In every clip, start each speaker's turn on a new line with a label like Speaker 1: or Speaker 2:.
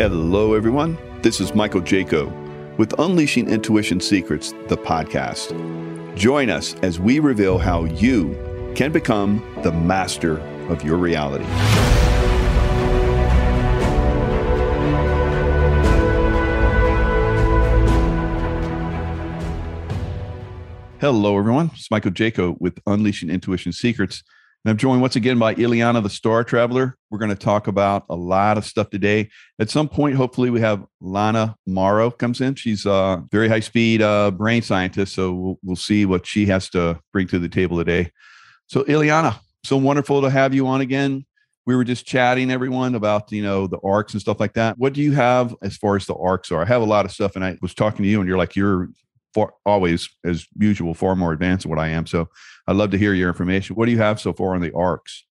Speaker 1: Hello, everyone. This is Michael Jaco with Unleashing Intuition Secrets, the podcast. Join us as we reveal how you can become the master of your reality. Hello, everyone. It's Michael Jaco with Unleashing Intuition Secrets. And I'm joined once again by Ileana, the Star Traveler. We're going to talk about a lot of stuff today. At some point, hopefully, we have Lana Morrow comes in. She's a very high speed uh, brain scientist. So we'll, we'll see what she has to bring to the table today. So, Ileana, so wonderful to have you on again. We were just chatting, everyone, about you know the arcs and stuff like that. What do you have as far as the arcs are? I have a lot of stuff, and I was talking to you, and you're like you're far, always, as usual, far more advanced than what I am. So I'd love to hear your information. What do you have so far on the arcs?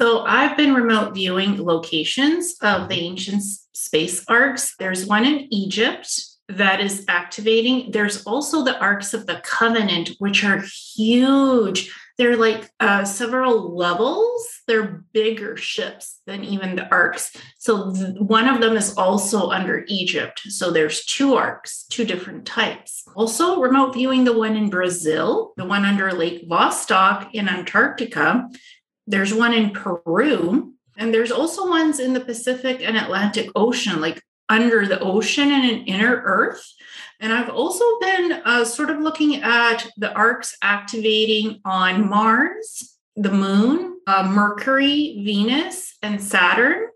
Speaker 2: So I've been remote viewing locations of the mm-hmm. ancient space arcs. There's one in Egypt that is activating. There's also the arcs of the covenant, which are huge. They're like uh, several levels. They're bigger ships than even the arcs. So th- one of them is also under Egypt. So there's two arcs, two different types. Also, remote viewing the one in Brazil, the one under Lake Vostok in Antarctica. There's one in Peru. And there's also ones in the Pacific and Atlantic Ocean, like under the ocean and in inner Earth. And I've also been uh, sort of looking at the arcs activating on Mars, the moon, uh, Mercury, Venus, and Saturn.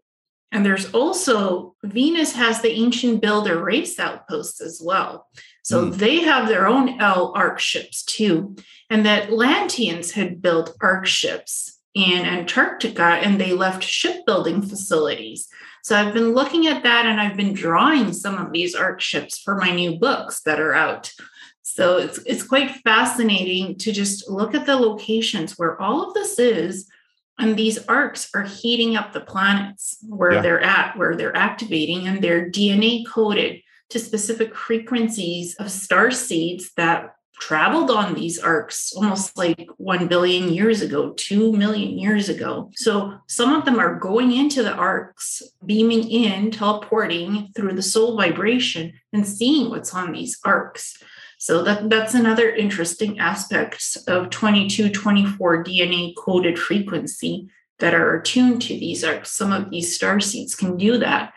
Speaker 2: And there's also Venus has the ancient builder race outposts as well. So mm. they have their own L arc ships too. And the Atlanteans had built arc ships in Antarctica and they left shipbuilding facilities. So I've been looking at that and I've been drawing some of these arc ships for my new books that are out. So it's it's quite fascinating to just look at the locations where all of this is and these arcs are heating up the planets where yeah. they're at where they're activating and they're DNA coded to specific frequencies of star seeds that traveled on these arcs almost like 1 billion years ago, 2 million years ago. So some of them are going into the arcs, beaming in, teleporting through the soul vibration and seeing what's on these arcs. So that, that's another interesting aspect of 2224 DNA coded frequency that are attuned to these arcs. Some of these star seeds can do that.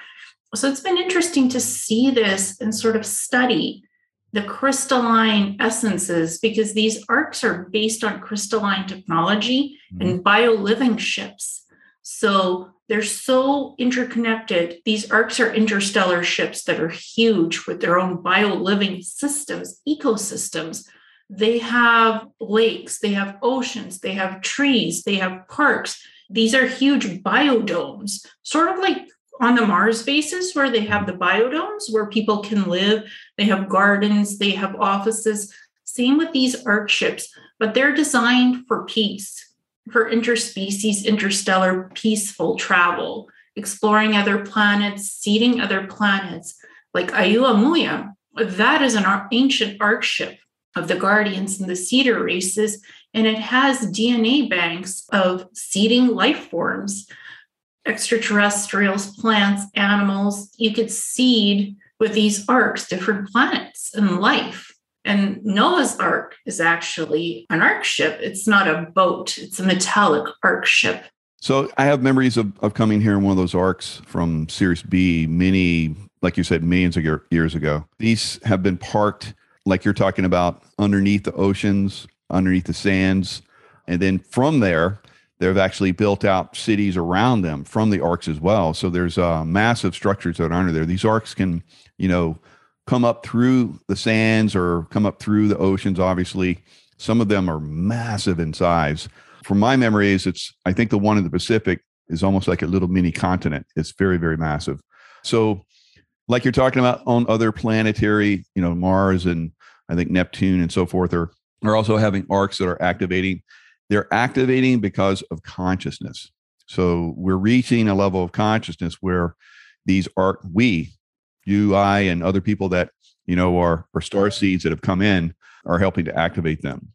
Speaker 2: So it's been interesting to see this and sort of study the crystalline essences because these arcs are based on crystalline technology mm-hmm. and bioliving ships. So they're so interconnected. These arcs are interstellar ships that are huge with their own bioliving systems, ecosystems. They have lakes, they have oceans, they have trees, they have parks. These are huge biodomes, sort of like on the Mars bases where they have the biodomes where people can live, they have gardens, they have offices. Same with these arc ships, but they're designed for peace, for interspecies, interstellar, peaceful travel, exploring other planets, seeding other planets, like Oumuamua. That is an ancient arc ship of the Guardians and the Cedar races, and it has DNA banks of seeding life forms extraterrestrials, plants, animals. You could seed with these arcs different planets and life. And Noah's Ark is actually an ark ship. It's not a boat, it's a metallic ark ship.
Speaker 1: So I have memories of, of coming here in one of those arcs from Sirius B many, like you said, millions of years ago. These have been parked, like you're talking about, underneath the oceans, underneath the sands. And then from there, They've actually built out cities around them from the arcs as well. So there's uh, massive structures that are under there. These arcs can, you know, come up through the sands or come up through the oceans. Obviously, some of them are massive in size. From my memories, it's I think the one in the Pacific is almost like a little mini continent. It's very very massive. So, like you're talking about on other planetary, you know, Mars and I think Neptune and so forth are are also having arcs that are activating they're activating because of consciousness. So we're reaching a level of consciousness where these are we, you, I, and other people that you know are, are star seeds that have come in are helping to activate them.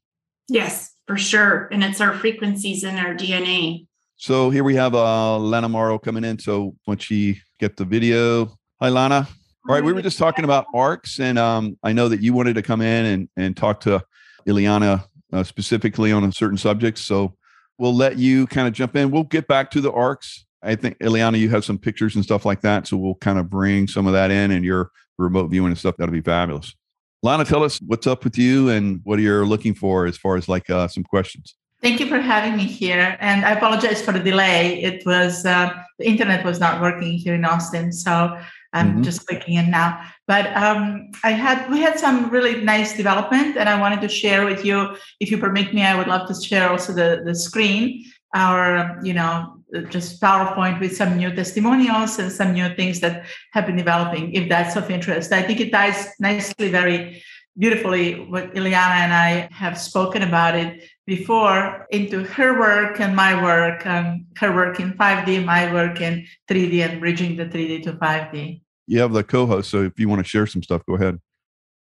Speaker 2: Yes, for sure. And it's our frequencies in our DNA.
Speaker 1: So here we have uh, Lana Morrow coming in. So once she get the video, Hi, Lana. All right, we were just talking about ARCs, and um, I know that you wanted to come in and, and talk to Ileana uh, specifically on a certain subject. So we'll let you kind of jump in. We'll get back to the ARCs. I think, Ileana, you have some pictures and stuff like that. So we'll kind of bring some of that in and your remote viewing and stuff. That'll be fabulous. Lana, tell us what's up with you and what you're looking for as far as like uh, some questions.
Speaker 3: Thank you for having me here. And I apologize for the delay. It was, uh, the internet was not working here in Austin. So I'm mm-hmm. just clicking in now. But um, I had we had some really nice development, and I wanted to share with you. If you permit me, I would love to share also the the screen, our you know just PowerPoint with some new testimonials and some new things that have been developing. If that's of interest, I think it ties nicely, very beautifully. What Ileana and I have spoken about it before into her work and my work, um, her work in 5D, my work in 3D, and bridging the 3D to 5D
Speaker 1: you have the co-host, so if you want to share some stuff, go ahead.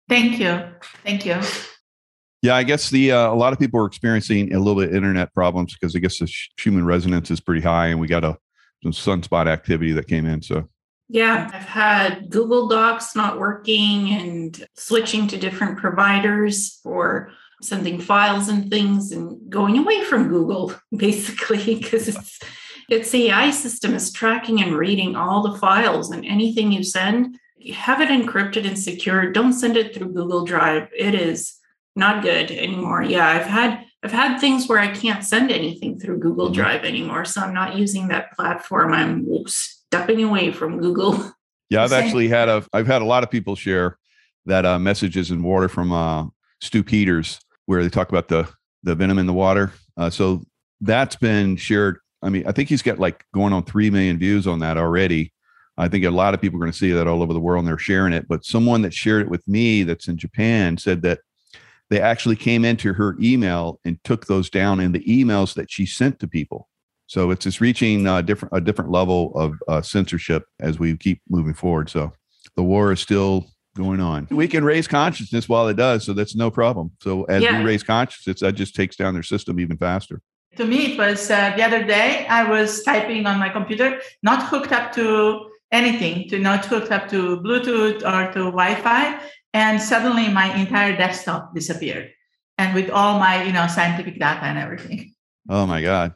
Speaker 3: Thank you. Thank you.
Speaker 1: Yeah, I guess the uh, a lot of people are experiencing a little bit internet problems because I guess the human resonance is pretty high, and we got a some sunspot activity that came in. So
Speaker 2: yeah, I've had Google Docs not working and switching to different providers for sending files and things and going away from Google basically because it's its AI system is tracking and reading all the files and anything you send, you have it encrypted and secure. Don't send it through Google Drive. It is not good anymore. Yeah, I've had I've had things where I can't send anything through Google mm-hmm. Drive anymore, so I'm not using that platform. I'm stepping away from Google.
Speaker 1: Yeah, I've actually had a I've had a lot of people share that uh, messages in water from uh, Stew Peters where they talk about the the venom in the water. Uh, so that's been shared I mean, I think he's got like going on 3 million views on that already. I think a lot of people are going to see that all over the world and they're sharing it. But someone that shared it with me that's in Japan said that they actually came into her email and took those down in the emails that she sent to people. So it's just reaching a different a different level of uh, censorship as we keep moving forward. So the war is still going on. We can raise consciousness while it does, so that's no problem. So as yeah. we raise consciousness, that just takes down their system even faster
Speaker 3: to me it was uh, the other day i was typing on my computer not hooked up to anything to not hooked up to bluetooth or to wi-fi and suddenly my entire desktop disappeared. And with all my you know scientific data and everything.
Speaker 1: Oh my god.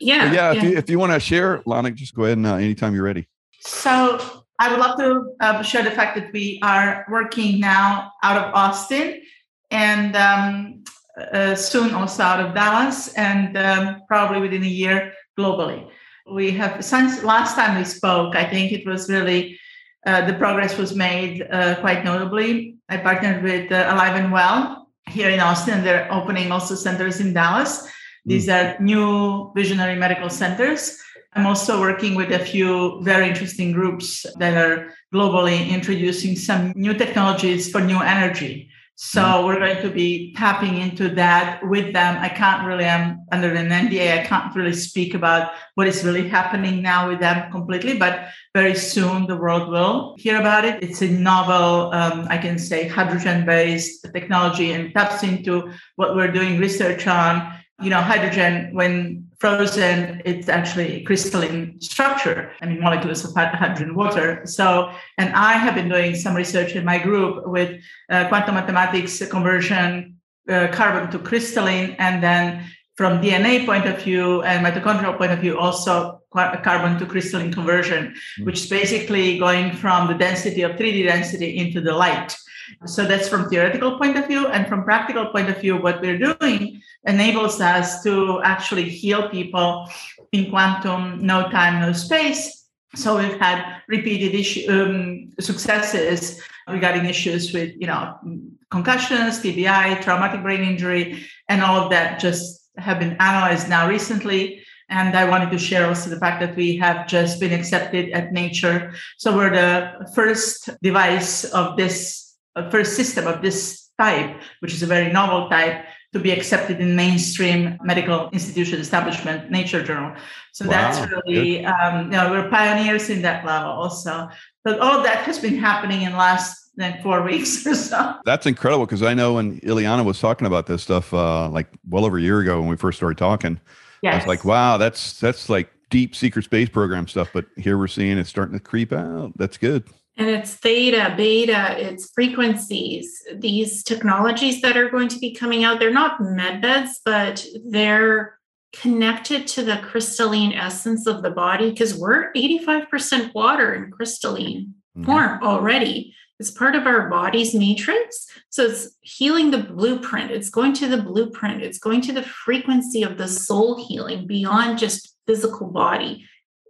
Speaker 2: Yeah
Speaker 1: yeah, if you if you want to share lana just go ahead and uh, anytime you're ready.
Speaker 3: So i would love to uh, share the fact that we are working now out of austin and um, uh, soon also out of Dallas and um, probably within a year globally. We have, since last time we spoke, I think it was really uh, the progress was made uh, quite notably. I partnered with uh, Alive and Well here in Austin. They're opening also centers in Dallas. These mm. are new visionary medical centers. I'm also working with a few very interesting groups that are globally introducing some new technologies for new energy. So mm-hmm. we're going to be tapping into that with them. I can't really, I'm under an NDA, I can't really speak about what is really happening now with them completely, but very soon the world will hear about it. It's a novel, um, I can say, hydrogen based technology and taps into what we're doing research on. You know, hydrogen, when frozen, it's actually crystalline structure. I mean, molecules of hydrogen water. So, and I have been doing some research in my group with uh, quantum mathematics conversion, uh, carbon to crystalline, and then from DNA point of view and mitochondrial point of view, also carbon to crystalline conversion, mm-hmm. which is basically going from the density of 3D density into the light. So that's from theoretical point of view. And from practical point of view, what we're doing enables us to actually heal people in quantum, no time, no space. So we've had repeated issue, um, successes regarding issues with, you know, concussions, TBI, traumatic brain injury, and all of that just have been analyzed now recently. And I wanted to share also the fact that we have just been accepted at Nature. So we're the first device of this a first system of this type, which is a very novel type, to be accepted in mainstream medical institution establishment, Nature Journal. So wow. that's really, um, you know, we're pioneers in that level also. But all that has been happening in last like four weeks or so.
Speaker 1: That's incredible because I know when Ileana was talking about this stuff, uh, like well over a year ago when we first started talking, yes. I was like, wow, that's that's like deep secret space program stuff. But here we're seeing it starting to creep out. That's good.
Speaker 2: And it's theta, beta, it's frequencies. These technologies that are going to be coming out, they're not med beds, but they're connected to the crystalline essence of the body because we're 85% water in crystalline mm-hmm. form already. It's part of our body's matrix. So it's healing the blueprint. It's going to the blueprint. It's going to the frequency of the soul healing beyond just physical body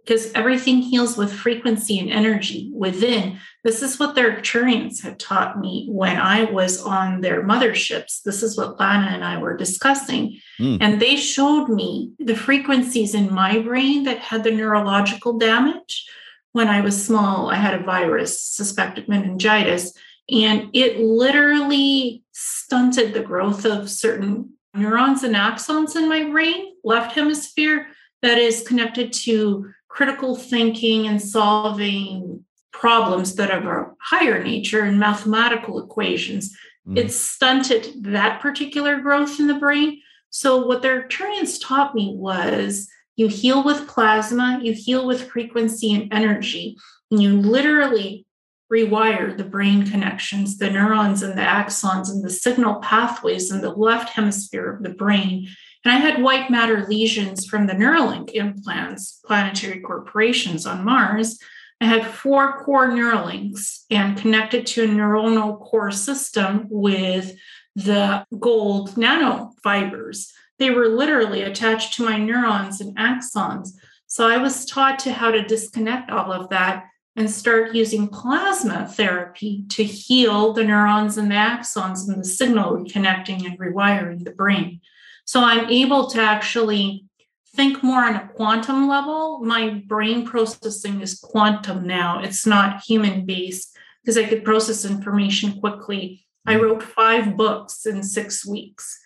Speaker 2: because everything heals with frequency and energy within. This is what their Arcturians had taught me when I was on their motherships. This is what Lana and I were discussing. Mm. And they showed me the frequencies in my brain that had the neurological damage. When I was small, I had a virus, suspected meningitis, and it literally stunted the growth of certain neurons and axons in my brain, left hemisphere, that is connected to critical thinking and solving problems that are of a higher nature and mathematical equations. Mm. It stunted that particular growth in the brain. So, what their Arcturians taught me was you heal with plasma, you heal with frequency and energy, and you literally rewire the brain connections, the neurons and the axons and the signal pathways in the left hemisphere of the brain and I had white matter lesions from the Neuralink implants, planetary corporations on Mars. I had four core Neuralinks and connected to a neuronal core system with the gold nanofibers. They were literally attached to my neurons and axons. So I was taught to how to disconnect all of that and start using plasma therapy to heal the neurons and the axons and the signal reconnecting and rewiring the brain. So I'm able to actually think more on a quantum level. My brain processing is quantum now, it's not human based because I could process information quickly. I mm. wrote five books in six weeks.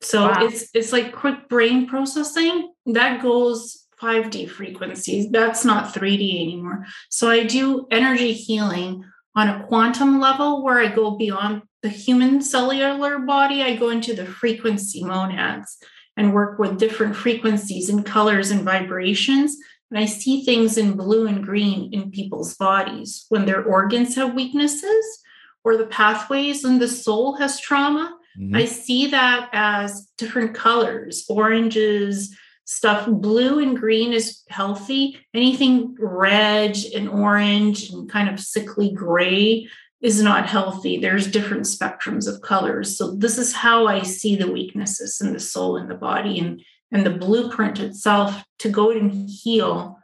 Speaker 2: So wow. it's it's like quick brain processing that goes 5D frequencies. That's not 3D anymore. So I do energy healing on a quantum level where I go beyond the human cellular body, I go into the frequency monads and work with different frequencies and colors and vibrations. And I see things in blue and green in people's bodies when their organs have weaknesses or the pathways and the soul has trauma. Mm-hmm. I see that as different colors, oranges, stuff. Blue and green is healthy. Anything red and orange and kind of sickly gray is not healthy. There's different spectrums of colors. So this is how I see the weaknesses in the soul and the body and, and the blueprint itself to go and heal,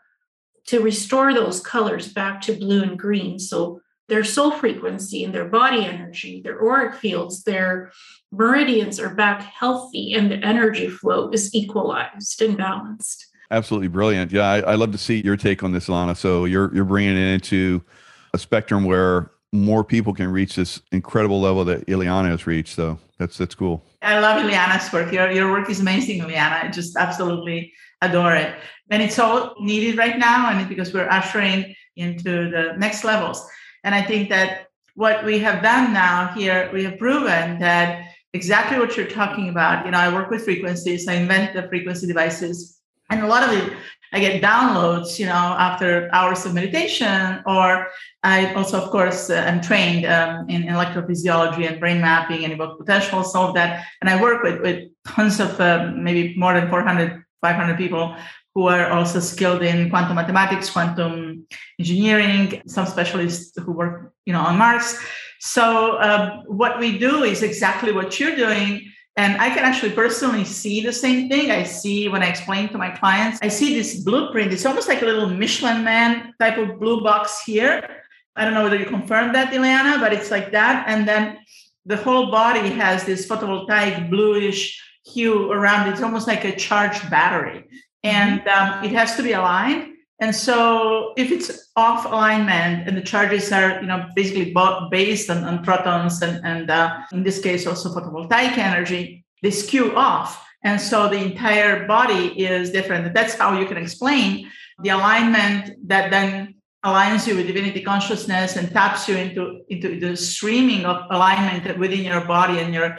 Speaker 2: to restore those colors back to blue and green. So their soul frequency and their body energy, their auric fields, their meridians are back healthy and the energy flow is equalized and balanced.
Speaker 1: Absolutely brilliant. Yeah, I, I love to see your take on this, Lana. So you're you're bringing it into a spectrum where more people can reach this incredible level that Ileana has reached. So that's that's cool.
Speaker 3: I love Ileana's work. Your your work is amazing, Ileana. I just absolutely adore it. And it's all needed right now, and because we're ushering into the next levels. And I think that what we have done now here, we have proven that exactly what you're talking about. You know, I work with frequencies, I invent the frequency devices. And a lot of it I get downloads, you know, after hours of meditation, or I also, of course, uh, am trained um, in electrophysiology and brain mapping and evoked potential, all of that. And I work with, with tons of uh, maybe more than 400, 500 people who are also skilled in quantum mathematics, quantum engineering, some specialists who work, you know, on Mars. So uh, what we do is exactly what you're doing and I can actually personally see the same thing. I see when I explain to my clients, I see this blueprint. It's almost like a little Michelin man type of blue box here. I don't know whether you confirm that, Ileana, but it's like that. And then the whole body has this photovoltaic bluish hue around it. It's almost like a charged battery. And um, it has to be aligned. And so if it's off alignment and the charges are, you know, basically based on, on protons and, and uh, in this case also photovoltaic energy, they skew off. And so the entire body is different. That's how you can explain the alignment that then aligns you with divinity consciousness and taps you into, into the streaming of alignment within your body and your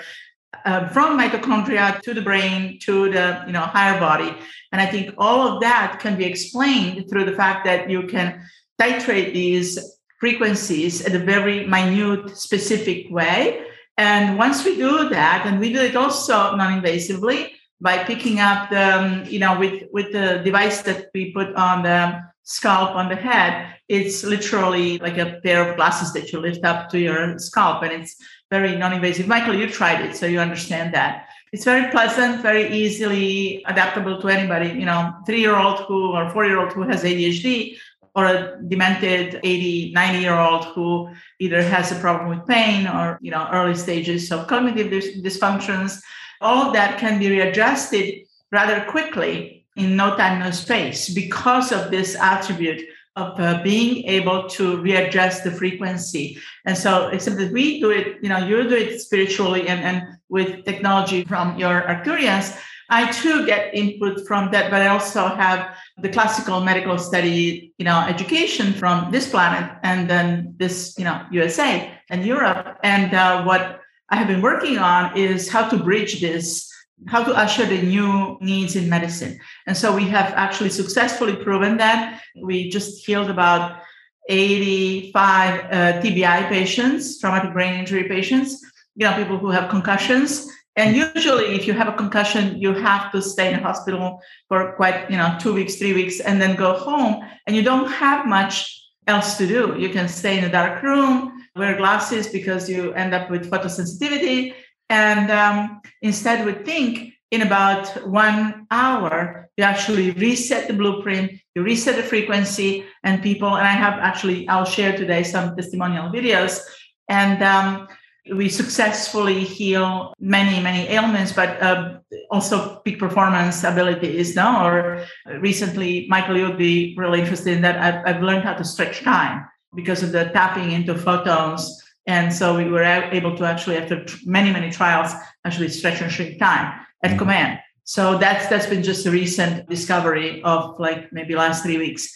Speaker 3: uh, from mitochondria to the brain to the you know higher body and i think all of that can be explained through the fact that you can titrate these frequencies at a very minute, specific way. And once we do that, and we do it also non-invasively by picking up the, um, you know, with with the device that we put on the scalp on the head, it's literally like a pair of glasses that you lift up to your scalp, and it's very non-invasive. Michael, you tried it, so you understand that. It's very pleasant, very easily adaptable to anybody, you know, three-year-old who or four-year-old who has ADHD or a demented 80, 90 year old who either has a problem with pain or, you know, early stages of cognitive dysfunctions. All of that can be readjusted rather quickly in no time, no space because of this attribute of uh, being able to readjust the frequency. And so, except that we do it, you know, you do it spiritually and, and with technology from your Arcturians. I too get input from that, but I also have the classical medical study, you know, education from this planet and then this, you know, USA and Europe. And uh, what I have been working on is how to bridge this how to usher the new needs in medicine. And so we have actually successfully proven that. We just healed about 85 uh, TBI patients, traumatic brain injury patients, you know, people who have concussions. And usually, if you have a concussion, you have to stay in a hospital for quite, you know, two weeks, three weeks, and then go home. And you don't have much else to do. You can stay in a dark room, wear glasses because you end up with photosensitivity and um, instead, we think in about one hour, you actually reset the blueprint, you reset the frequency, and people, and I have actually, I'll share today some testimonial videos. And um, we successfully heal many, many ailments, but uh, also peak performance abilities. No, or recently, Michael, you would be really interested in that. I've, I've learned how to stretch time because of the tapping into photons and so we were able to actually, after many, many trials, actually stretch and shrink time at mm-hmm. command. So that's that's been just a recent discovery of like maybe last three weeks.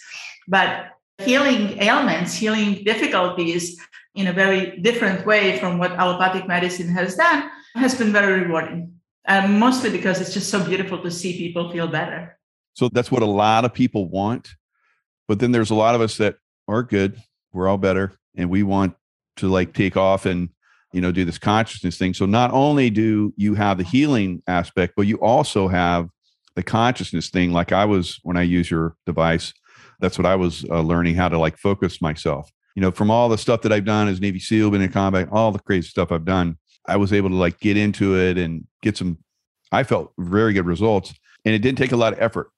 Speaker 3: But healing ailments, healing difficulties in a very different way from what allopathic medicine has done has been very rewarding. And mostly because it's just so beautiful to see people feel better.
Speaker 1: So that's what a lot of people want. But then there's a lot of us that are good. We're all better. And we want to like take off and you know do this consciousness thing. So not only do you have the healing aspect but you also have the consciousness thing. Like i was when i use your device that's what i was uh, learning how to like focus myself. You know from all the stuff that i've done as navy seal been in combat all the crazy stuff i've done i was able to like get into it and get some i felt very good results. And it didn't take a lot of effort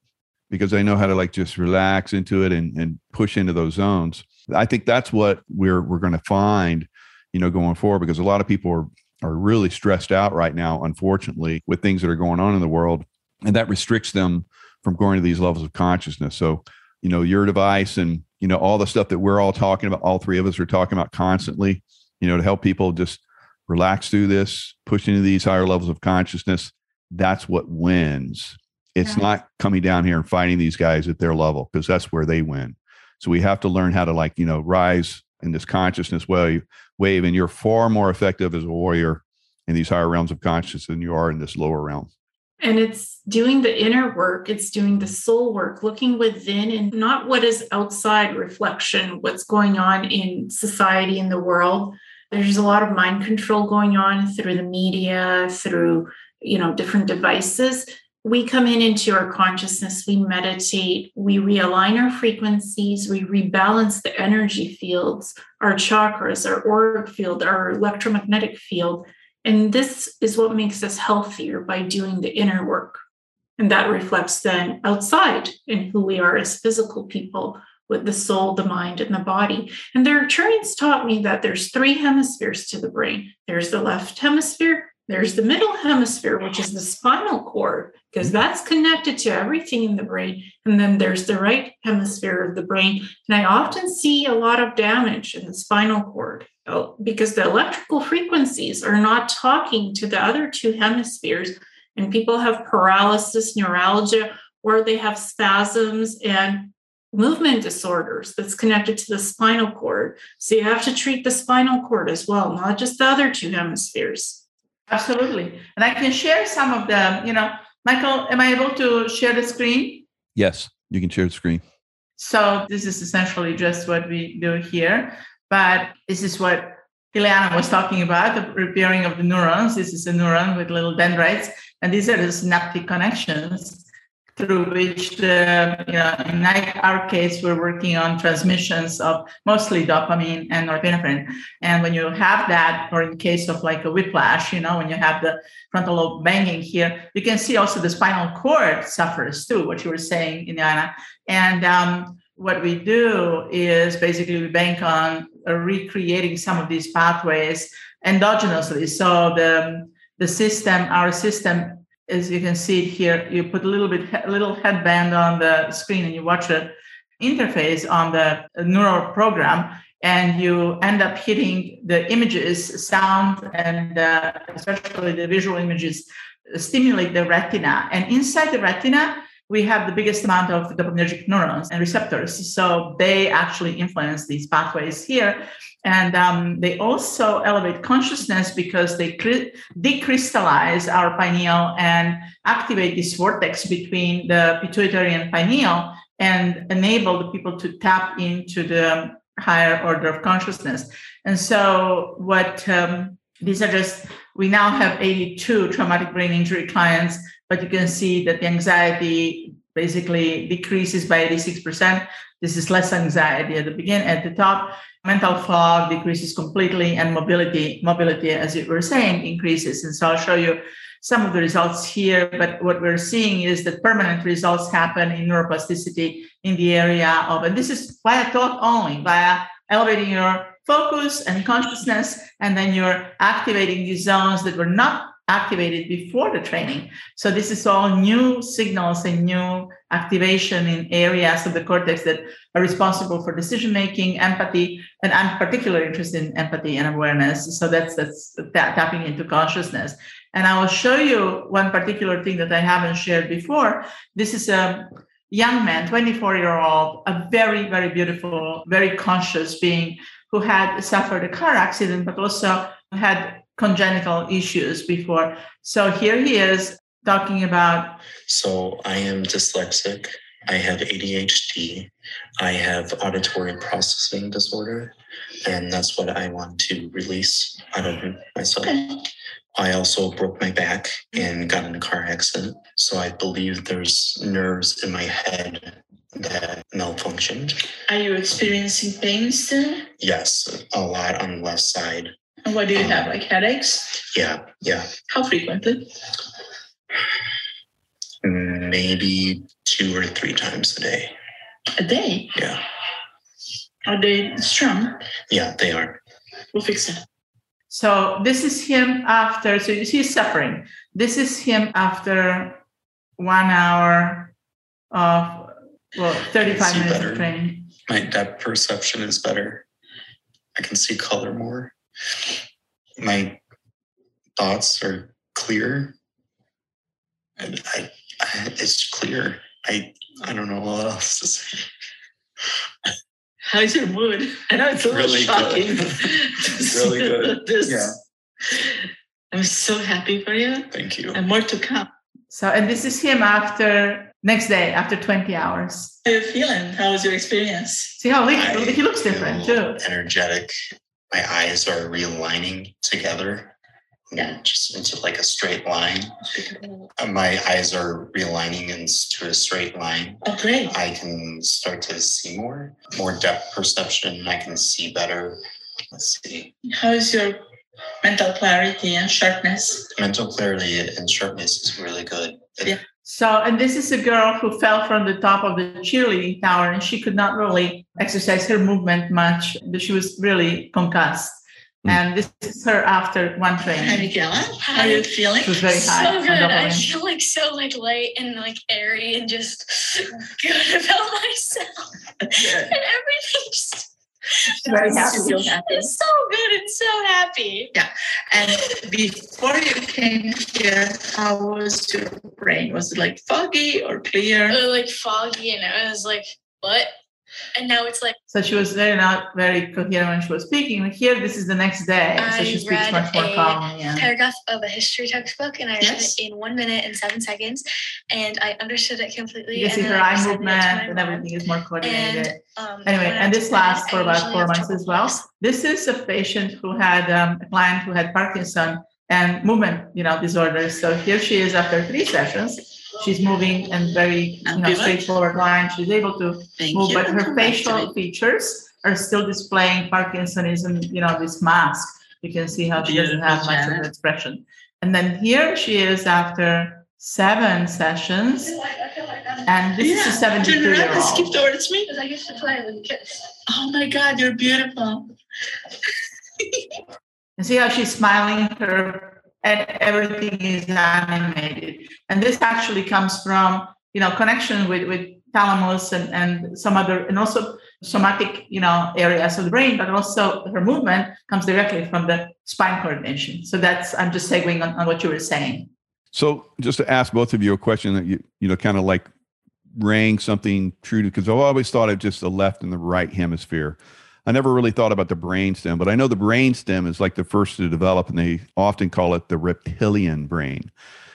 Speaker 1: because i know how to like just relax into it and, and push into those zones I think that's what we're we're going to find, you know, going forward because a lot of people are are really stressed out right now, unfortunately, with things that are going on in the world, and that restricts them from going to these levels of consciousness. So, you know, your device and you know all the stuff that we're all talking about, all three of us are talking about constantly, you know, to help people just relax through this, push into these higher levels of consciousness. That's what wins. It's yeah. not coming down here and fighting these guys at their level because that's where they win. So we have to learn how to like, you know, rise in this consciousness wave, wave and you're far more effective as a warrior in these higher realms of consciousness than you are in this lower realm.
Speaker 2: And it's doing the inner work, it's doing the soul work, looking within and not what is outside reflection, what's going on in society in the world. There's a lot of mind control going on through the media, through you know different devices we come in into our consciousness, we meditate, we realign our frequencies, we rebalance the energy fields, our chakras, our auric field, our electromagnetic field. And this is what makes us healthier by doing the inner work. And that reflects then outside in who we are as physical people with the soul, the mind, and the body. And their Arcturians taught me that there's three hemispheres to the brain. There's the left hemisphere, there's the middle hemisphere, which is the spinal cord, because mm-hmm. that's connected to everything in the brain. And then there's the right hemisphere of the brain. And I often see a lot of damage in the spinal cord oh, because the electrical frequencies are not talking to the other two hemispheres. And people have paralysis, neuralgia, or they have spasms and movement disorders that's connected to the spinal cord. So you have to treat the spinal cord as well, not just the other two hemispheres.
Speaker 3: Absolutely. And I can share some of them. You know, Michael, am I able to share the screen?
Speaker 1: Yes, you can share the screen.
Speaker 3: So this is essentially just what we do here. But this is what Ileana was talking about, the repairing of the neurons. This is a neuron with little dendrites, and these are the synaptic connections through which the, you know, in our case, we're working on transmissions of mostly dopamine and norepinephrine. And when you have that, or in case of like a whiplash, you know, when you have the frontal lobe banging here, you can see also the spinal cord suffers too, what you were saying, Ileana. And um, what we do is basically we bank on recreating some of these pathways endogenously. So the the system, our system, as you can see it here, you put a little bit a little headband on the screen and you watch the interface on the neural program and you end up hitting the images, sound, and uh, especially the visual images stimulate the retina. And inside the retina, we have the biggest amount of dopaminergic neurons and receptors. So they actually influence these pathways here. And um, they also elevate consciousness because they decrystallize our pineal and activate this vortex between the pituitary and pineal and enable the people to tap into the higher order of consciousness. And so, what um, these are just, we now have 82 traumatic brain injury clients but you can see that the anxiety basically decreases by 86%. This is less anxiety at the beginning, at the top. Mental fog decreases completely, and mobility, mobility, as you were saying, increases. And so I'll show you some of the results here. But what we're seeing is that permanent results happen in neuroplasticity in the area of, and this is via thought only, via elevating your focus and consciousness, and then you're activating these zones that were not activated before the training. So this is all new signals and new activation in areas of the cortex that are responsible for decision making, empathy, and I'm particularly interested in empathy and awareness. So that's that's tapping into consciousness. And I will show you one particular thing that I haven't shared before. This is a young man, 24 year old, a very very beautiful, very conscious being who had suffered a car accident, but also had congenital issues before. So here he is talking about.
Speaker 4: So I am dyslexic. I have ADHD. I have auditory processing disorder. And that's what I want to release out of myself. Okay. I also broke my back and got in a car accident. So I believe there's nerves in my head that malfunctioned.
Speaker 5: Are you experiencing pain still?
Speaker 4: Yes, a lot on the left side.
Speaker 5: Oh, and what do you have, like headaches?
Speaker 4: Yeah, yeah.
Speaker 5: How frequently?
Speaker 4: Maybe two or three times a day.
Speaker 5: A day?
Speaker 4: Yeah.
Speaker 5: Are they strong?
Speaker 4: Yeah, they are.
Speaker 5: We'll fix it.
Speaker 3: So this is him after. So you see he's suffering. This is him after one hour of well, thirty-five minutes better. of training.
Speaker 4: My depth perception is better. I can see color more my thoughts are clear. And I, I, it's clear. I, I don't know what else to say.
Speaker 5: How's your mood? I know it's a little really shocking.
Speaker 4: Good. really good. This. Yeah.
Speaker 5: I'm so happy for you.
Speaker 4: Thank you.
Speaker 5: And more to come.
Speaker 3: So, and this is him after next day, after 20 hours.
Speaker 5: How are you feeling? How was your experience?
Speaker 3: See how he, he looks different too.
Speaker 4: Energetic my eyes are realigning together. Yeah, just into like a straight line. Uh, my eyes are realigning into a straight line.
Speaker 5: Oh, great.
Speaker 4: I can start to see more, more depth perception. I can see better. Let's see.
Speaker 5: How is your mental clarity and sharpness?
Speaker 4: Mental clarity and sharpness is really good.
Speaker 3: yeah. So, and this is a girl who fell from the top of the cheerleading tower and she could not really exercise her movement much. But she was really concussed. Mm. And this is her after one training.
Speaker 5: Hi, Michaela. How are you feeling?
Speaker 3: She was very high.
Speaker 6: So good. I feel like so like light and like airy and just good about myself. and everything just
Speaker 3: very happy. So
Speaker 6: happy. It's so good and so happy.
Speaker 5: Yeah. And before you came here, how was your brain? Was it like foggy or clear?
Speaker 6: It was like foggy and it was like, what? And now it's like
Speaker 3: So she was very not very coherent when she was speaking. Here, this is the next day, so
Speaker 6: I
Speaker 3: she speaks much more
Speaker 6: a
Speaker 3: calmly. Yeah.
Speaker 6: paragraph of a history textbook, and I read it in one minute and seven seconds, and I understood it completely.
Speaker 3: You see her eye
Speaker 6: presented it to
Speaker 3: movement and everything is more coordinated.
Speaker 6: And um,
Speaker 3: Anyway, and this lasts for about four months as well. This is a patient who had um, a client who had Parkinson and movement, you know, disorders. So here she is after three sessions. She's moving and very you know, straightforward line. She's able to
Speaker 5: Thank
Speaker 3: move,
Speaker 5: you.
Speaker 3: but her
Speaker 5: Come back to
Speaker 3: facial features are still displaying Parkinsonism, you know, this mask. You can see how she doesn't have much of
Speaker 5: Janet.
Speaker 3: an expression. And then here she is after seven sessions. And this is a
Speaker 5: Yeah,
Speaker 3: 72
Speaker 5: Turn
Speaker 3: year
Speaker 5: around and skip towards me.
Speaker 6: Because I used to play with kids.
Speaker 5: Oh my God, you're beautiful.
Speaker 3: And see how she's smiling, her and everything is animated. And this actually comes from, you know, connection with, with thalamus and, and some other, and also somatic, you know, areas of the brain, but also her movement comes directly from the spine coordination. So that's, I'm just segueing on, on what you were saying.
Speaker 1: So just to ask both of you a question that you you know kind of like rang something true to because I've always thought of just the left and the right hemisphere. I never really thought about the brainstem, but I know the brainstem is like the first to develop, and they often call it the reptilian brain.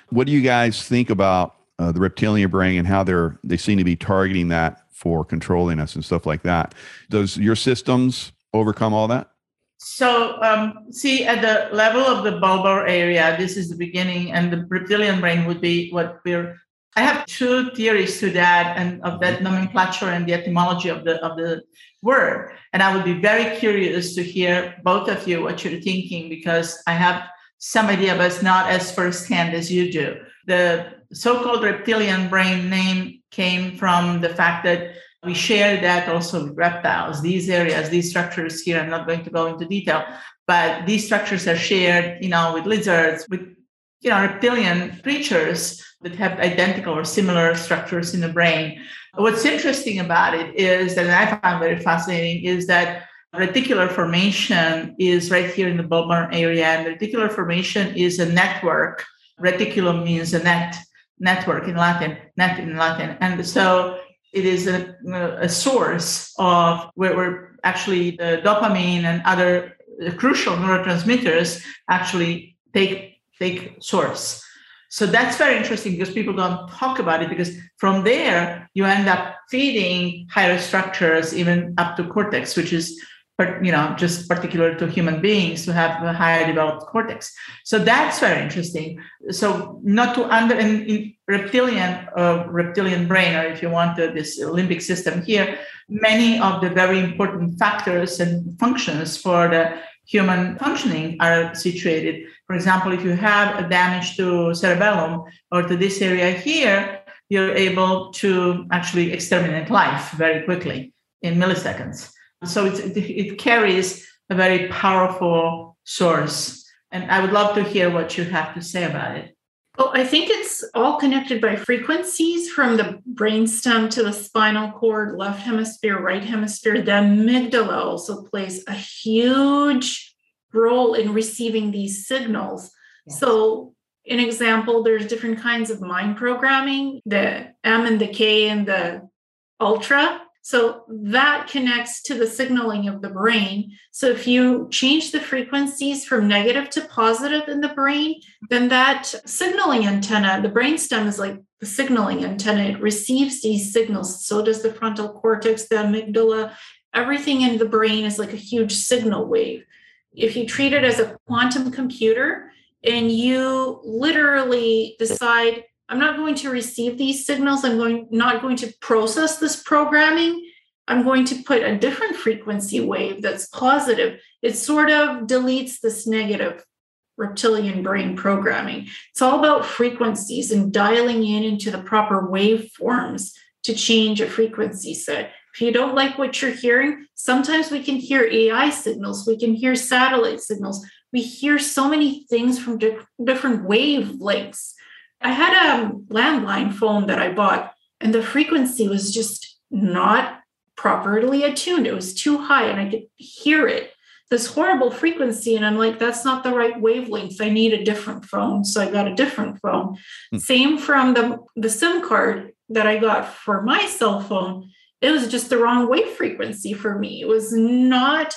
Speaker 1: What do you guys think about uh, the reptilian brain and how they're they seem to be targeting that for controlling us and stuff like that? Does your systems overcome all that?
Speaker 3: So, um, see, at the level of the bulbar area, this is the beginning, and the reptilian brain would be what we're. I have two theories to that, and of that nomenclature and the etymology of the of the word. And I would be very curious to hear both of you what you're thinking because I have some idea, but it's not as firsthand as you do. The so-called reptilian brain name came from the fact that we share that also with reptiles. These areas, these structures here, I'm not going to go into detail, but these structures are shared, you know, with lizards, with you know, reptilian creatures that have identical or similar structures in the brain. What's interesting about it is that I find very fascinating is that reticular formation is right here in the bulbar area, and reticular formation is a network. Reticulum means a net, network in Latin, net in Latin, and so it is a, a source of where, where actually the dopamine and other crucial neurotransmitters actually take take source. So that's very interesting because people don't talk about it because from there you end up feeding higher structures even up to cortex, which is you know just particular to human beings who have a higher developed cortex. So that's very interesting. So not to under in, in reptilian uh, reptilian brain, or if you want uh, this limbic system here, many of the very important factors and functions for the human functioning are situated. For example, if you have a damage to cerebellum or to this area here, you're able to actually exterminate life very quickly in milliseconds. So it, it carries a very powerful source. And I would love to hear what you have to say about it.
Speaker 2: Well, I think it's all connected by frequencies from the brainstem to the spinal cord, left hemisphere, right hemisphere. The amygdala also plays a huge role in receiving these signals.
Speaker 3: Yes.
Speaker 2: So, an example, there's different kinds of mind programming, the M and the K and the ultra. So that connects to the signaling of the brain. So if you change the frequencies from negative to positive in the brain, then that signaling antenna, the brainstem is like the signaling antenna. It receives these signals. So does the frontal cortex, the amygdala. Everything in the brain is like a huge signal wave. If you treat it as a quantum computer and you literally decide, I'm not going to receive these signals. I'm going not going to process this programming. I'm going to put a different frequency wave that's positive. It sort of deletes this negative reptilian brain programming. It's all about frequencies and dialing in into the proper waveforms to change a frequency set. If you don't like what you're hearing, sometimes we can hear AI signals, we can hear satellite signals. We hear so many things from di- different wavelengths. I had a landline phone that I bought, and the frequency was just not properly attuned. It was too high, and I could hear it. This horrible frequency, and I'm like, that's not the right wavelength. I need a different phone. So I got a different phone.
Speaker 1: Hmm.
Speaker 2: Same from the, the SIM card that I got for my cell phone. it was just the wrong wave frequency for me. It was not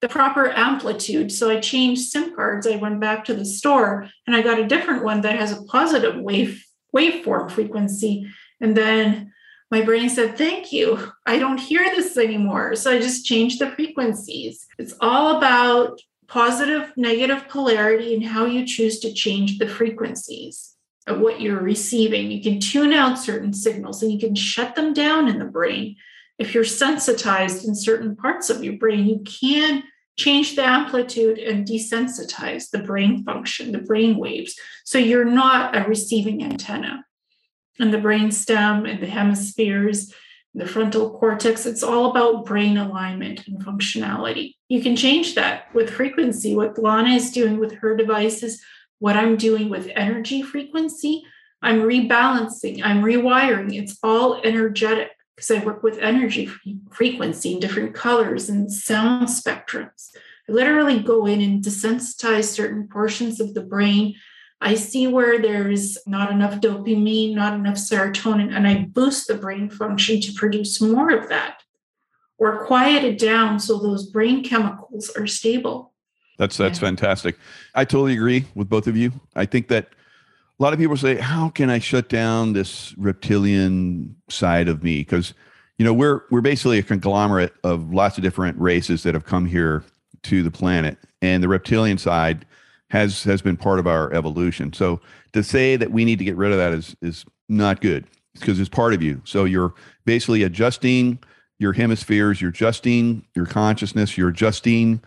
Speaker 2: the proper amplitude. So I changed SIM cards. I went back to the store and I got a different one that has a positive wave waveform frequency. And then my brain said, Thank you. I don't hear this anymore. So I just changed the frequencies. It's all about positive, negative polarity and how you choose to change the frequencies of what you're receiving. You can tune out certain signals and you can shut them down in the brain. If you're sensitized in certain parts of your brain, you can change the amplitude and desensitize the brain function, the brain waves. So you're not a receiving antenna. And the brain stem and the hemispheres, the frontal cortex, it's all about brain alignment and functionality. You can change that with frequency. What Lana is doing with her devices what I'm doing with energy frequency, I'm rebalancing, I'm rewiring. It's all energetic because I work with energy frequency and different colors and sound spectrums. I literally go in and desensitize certain portions of the brain. I see where there's not enough dopamine, not enough serotonin, and I boost the brain function to produce more of that or quiet it down so those brain chemicals are stable.
Speaker 1: That's that's yeah. fantastic. I totally agree with both of you. I think that a lot of people say, "How can I shut down this reptilian side of me?" Because you know we're we're basically a conglomerate of lots of different races that have come here to the planet, and the reptilian side has has been part of our evolution. So to say that we need to get rid of that is is not good because it's part of you. So you're basically adjusting your hemispheres, you're adjusting your consciousness, you're adjusting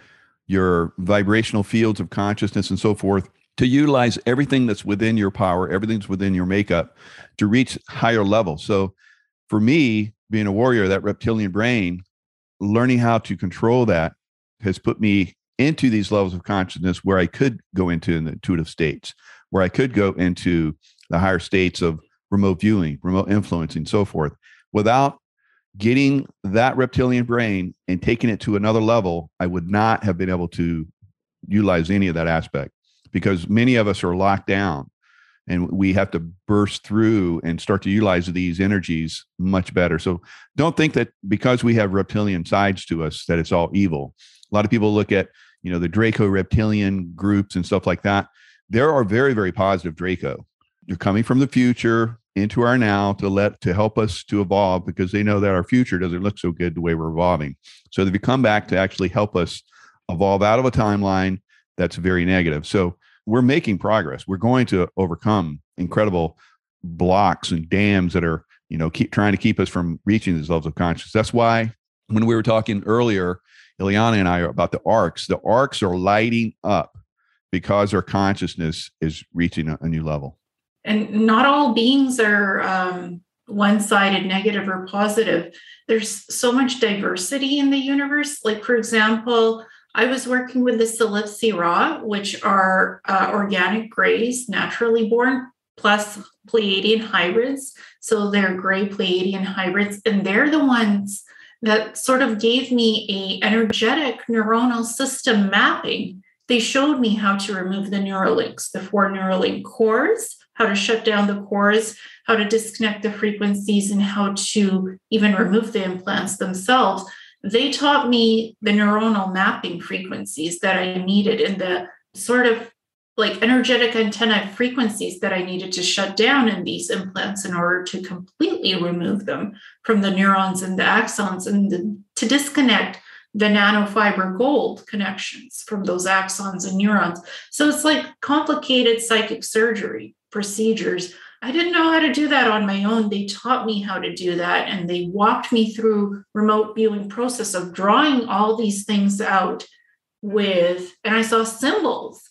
Speaker 1: your vibrational fields of consciousness and so forth to utilize everything that's within your power, everything that's within your makeup to reach higher levels. So for me, being a warrior, that reptilian brain, learning how to control that has put me into these levels of consciousness where I could go into the intuitive states, where I could go into the higher states of remote viewing, remote influencing, so forth, without getting that reptilian brain and taking it to another level, I would not have been able to utilize any of that aspect because many of us are locked down and we have to burst through and start to utilize these energies much better. So don't think that because we have reptilian sides to us that it's all evil. A lot of people look at, you know, the Draco reptilian groups and stuff like that. There are very, very positive Draco. They're coming from the future into our now to let to help us to evolve because they know that our future doesn't look so good the way we're evolving. So they've come back to actually help us evolve out of a timeline that's very negative. So we're making progress. We're going to overcome incredible blocks and dams that are, you know, keep trying to keep us from reaching these levels of consciousness. That's why when we were talking earlier, Ileana and I about the arcs, the arcs are lighting up because our consciousness is reaching a, a new level
Speaker 2: and not all beings are um, one-sided negative or positive there's so much diversity in the universe like for example i was working with the Calypsi raw, which are uh, organic grays naturally born plus pleiadian hybrids so they're gray pleiadian hybrids and they're the ones that sort of gave me a energetic neuronal system mapping they showed me how to remove the Neuralinks the four Neuralink cores how to shut down the cores, how to disconnect the frequencies, and how to even remove the implants themselves. They taught me the neuronal mapping frequencies that I needed and the sort of like energetic antenna frequencies that I needed to shut down in these implants in order to completely remove them from the neurons and the axons and the, to disconnect the nanofiber gold connections from those axons and neurons. So it's like complicated psychic surgery procedures. I didn't know how to do that on my own. They taught me how to do that and they walked me through remote viewing process of drawing all these things out with and I saw symbols.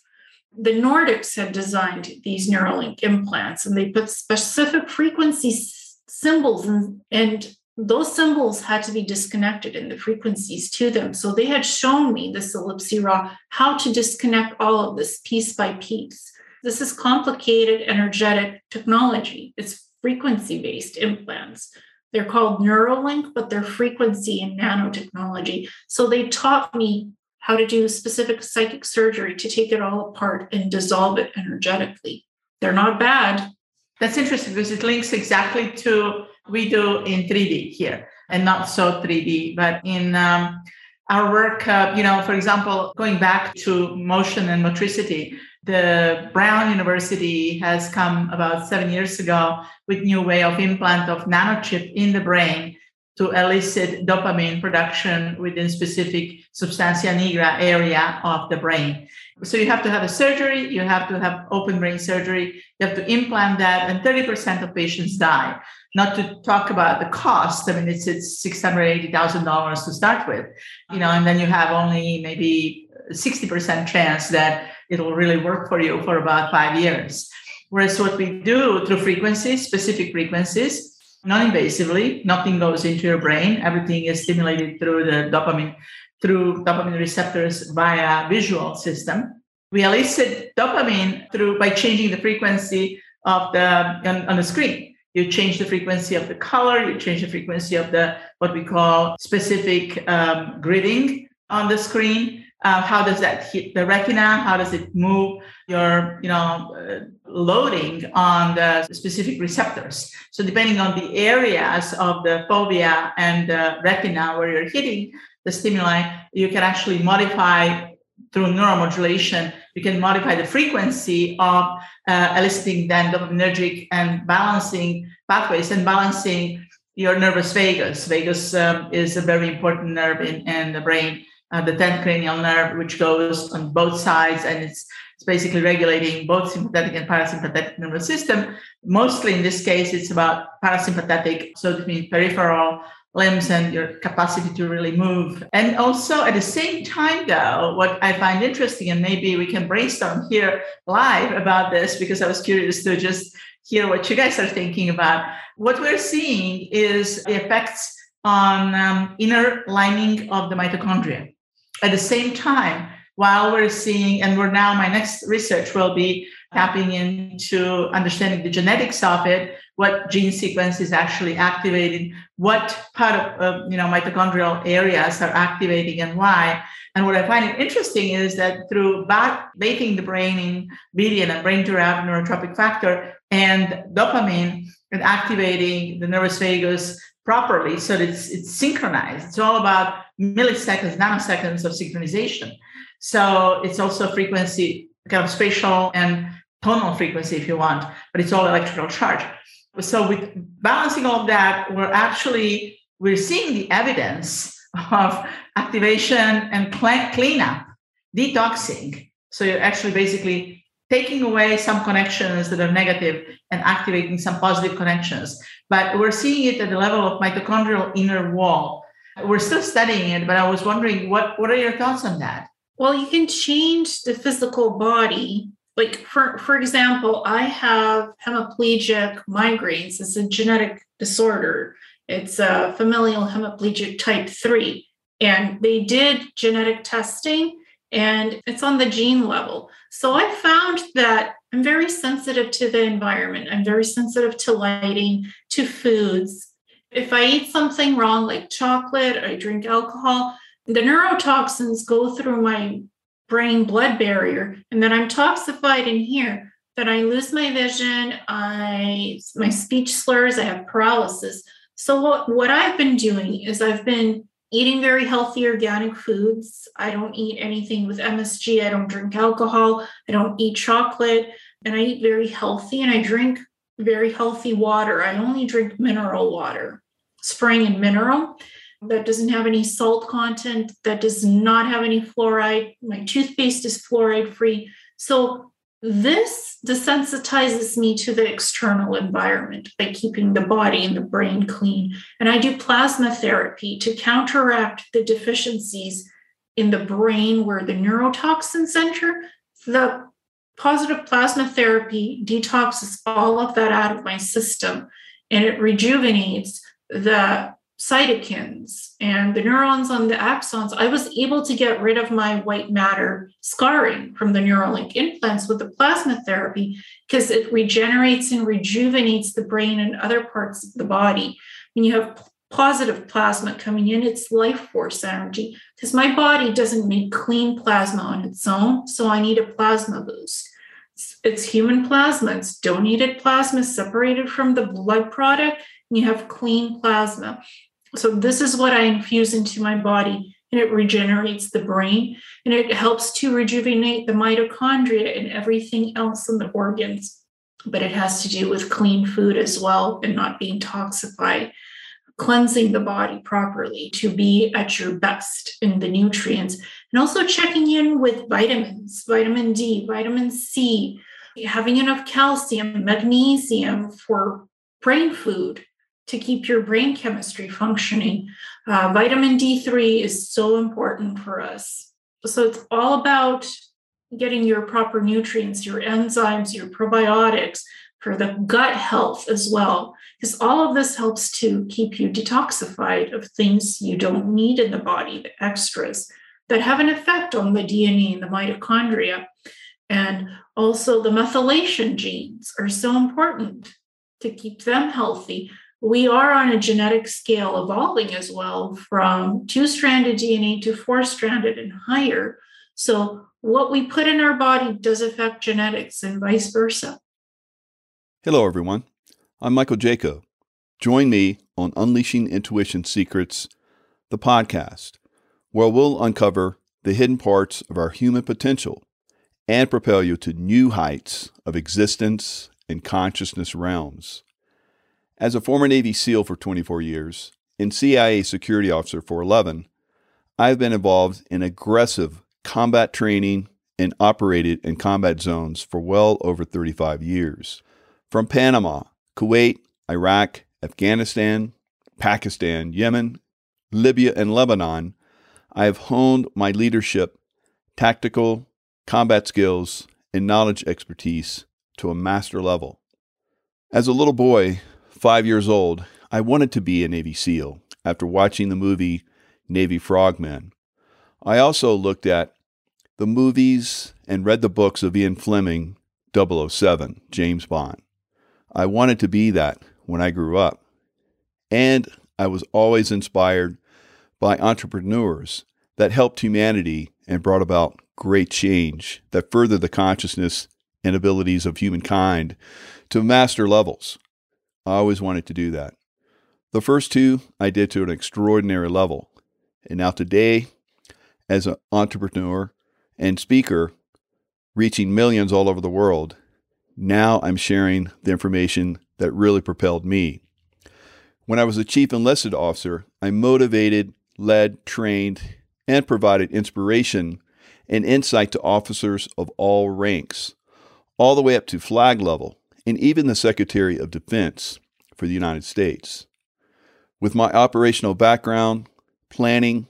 Speaker 2: The Nordics had designed these Neuralink implants and they put specific frequency symbols and, and those symbols had to be disconnected in the frequencies to them. So they had shown me, this Calypsi Ra, how to disconnect all of this piece by piece. This is complicated energetic technology. It's frequency based implants. They're called Neuralink, but they're frequency and nanotechnology. So they taught me how to do specific psychic surgery to take it all apart and dissolve it energetically. They're not bad.
Speaker 3: That's interesting because it links exactly to we do in 3D here. and not so 3D. But in um, our work, uh, you know, for example, going back to motion and motricity, the Brown University has come about seven years ago with new way of implant of nanochip in the brain to elicit dopamine production within specific substantia nigra area of the brain. So you have to have a surgery, you have to have open brain surgery, you have to implant that, and 30% of patients die. Not to talk about the cost. I mean, it's it's six hundred eighty thousand dollars to start with, you know, and then you have only maybe 60% chance that it'll really work for you for about five years. Whereas what we do through frequencies, specific frequencies, non-invasively, nothing goes into your brain. Everything is stimulated through the dopamine, through dopamine receptors via visual system. We elicit dopamine through by changing the frequency of the on, on the screen. You change the frequency of the color. You change the frequency of the what we call specific um, gridding on the screen uh, how does that hit the retina? How does it move your you know uh, loading on the specific receptors? So depending on the areas of the fovea and the retina where you're hitting the stimuli you can actually modify through neuromodulation you can modify the frequency of uh, eliciting then dopaminergic and balancing pathways and balancing your nervus vagus. Vagus um, is a very important nerve in, in the brain uh, the 10th cranial nerve, which goes on both sides, and it's, it's basically regulating both sympathetic and parasympathetic nervous system. Mostly in this case, it's about parasympathetic, so it means peripheral limbs and your capacity to really move. And also at the same time, though, what I find interesting, and maybe we can brainstorm here live about this because I was curious to just hear what you guys are thinking about. What we're seeing is the effects on um, inner lining of the mitochondria. At the same time, while we're seeing, and we're now, my next research will be tapping into understanding the genetics of it, what gene sequence is actually activating, what part of uh, you know mitochondrial areas are activating, and why. And what I find interesting is that through bathing the brain in BDNF and brain-derived neurotrophic factor and dopamine and activating the nervus vagus properly so that it's, it's synchronized. It's all about milliseconds, nanoseconds of synchronization. So it's also frequency, kind of spatial and tonal frequency if you want, but it's all electrical charge. So with balancing all of that, we're actually we're seeing the evidence of activation and cleanup, detoxing. So you're actually basically taking away some connections that are negative and activating some positive connections. But we're seeing it at the level of mitochondrial inner wall. We're still studying it, but I was wondering what, what are your thoughts on that?
Speaker 2: Well, you can change the physical body. Like for, for example, I have hemiplegic migraines. It's a genetic disorder. It's a familial hemiplegic type 3. And they did genetic testing and it's on the gene level. So I found that I'm very sensitive to the environment. I'm very sensitive to lighting, to foods. If I eat something wrong, like chocolate, I drink alcohol, the neurotoxins go through my brain blood barrier, and then I'm toxified in here. That I lose my vision, I my speech slurs, I have paralysis. So what, what I've been doing is I've been eating very healthy organic foods. I don't eat anything with MSG. I don't drink alcohol. I don't eat chocolate. And I eat very healthy and I drink very healthy water. I only drink mineral water, spring and mineral. That doesn't have any salt content, that does not have any fluoride. My toothpaste is fluoride free. So this desensitizes me to the external environment by keeping the body and the brain clean. And I do plasma therapy to counteract the deficiencies in the brain where the neurotoxins enter. The positive plasma therapy detoxes all of that out of my system and it rejuvenates the cytokines and the neurons on the axons, I was able to get rid of my white matter scarring from the Neuralink implants with the plasma therapy because it regenerates and rejuvenates the brain and other parts of the body. When you have positive plasma coming in, it's life force energy because my body doesn't make clean plasma on its own. So I need a plasma boost. It's, human plasma, it's donated plasma separated from the blood product. You have clean plasma So, this is what I infuse into my body, and it regenerates the brain and it helps to rejuvenate the mitochondria and everything else in the organs. But it has to do with clean food as well and not being toxified, cleansing the body properly to be at your best in the nutrients, and also checking in with vitamins, vitamin D, vitamin C, having enough calcium, magnesium for brain food to keep your brain chemistry functioning. Uh, vitamin D3 is so important for us. So it's all about getting your proper nutrients, your enzymes, your probiotics for the gut health as well. Because all of this helps to keep you detoxified of things you don't need in the body, the extras that have an effect on the DNA and the mitochondria. And also, the methylation genes are so important to keep them healthy. We are on a genetic scale evolving as well from two stranded DNA to four stranded and higher. So, what we put in our body does affect genetics and vice versa.
Speaker 1: Hello, everyone. I'm Michael Jaco. Join me on Unleashing Intuition Secrets, the podcast, where we'll uncover the hidden parts of our human potential and propel you to new heights of existence and consciousness realms. As a former Navy SEAL for 24 years and CIA security officer for 11, I've been involved in aggressive combat training and operated in combat zones for well over 35 years. From Panama, Kuwait, Iraq, Afghanistan, Pakistan, Yemen, Libya, and Lebanon, I have honed my leadership, tactical, combat skills, and knowledge expertise to a master level. As a little boy, five years old, I wanted to be a Navy SEAL after watching the movie Navy Frogmen. I also looked at the movies and read the books of Ian Fleming, 007, James Bond. I wanted to be that when I grew up. And I was always inspired by entrepreneurs that helped humanity and brought about great change that furthered the consciousness and abilities of humankind to master levels. I always wanted to do that. The first two I did to an extraordinary level. And now, today, as an entrepreneur and speaker, reaching millions all over the world, now I'm sharing the information that really propelled me. When I was a chief enlisted officer, I motivated, led, trained, and provided inspiration and insight to officers of all ranks, all the way up to flag level, and even the Secretary of Defense for the United States. With my operational background, planning,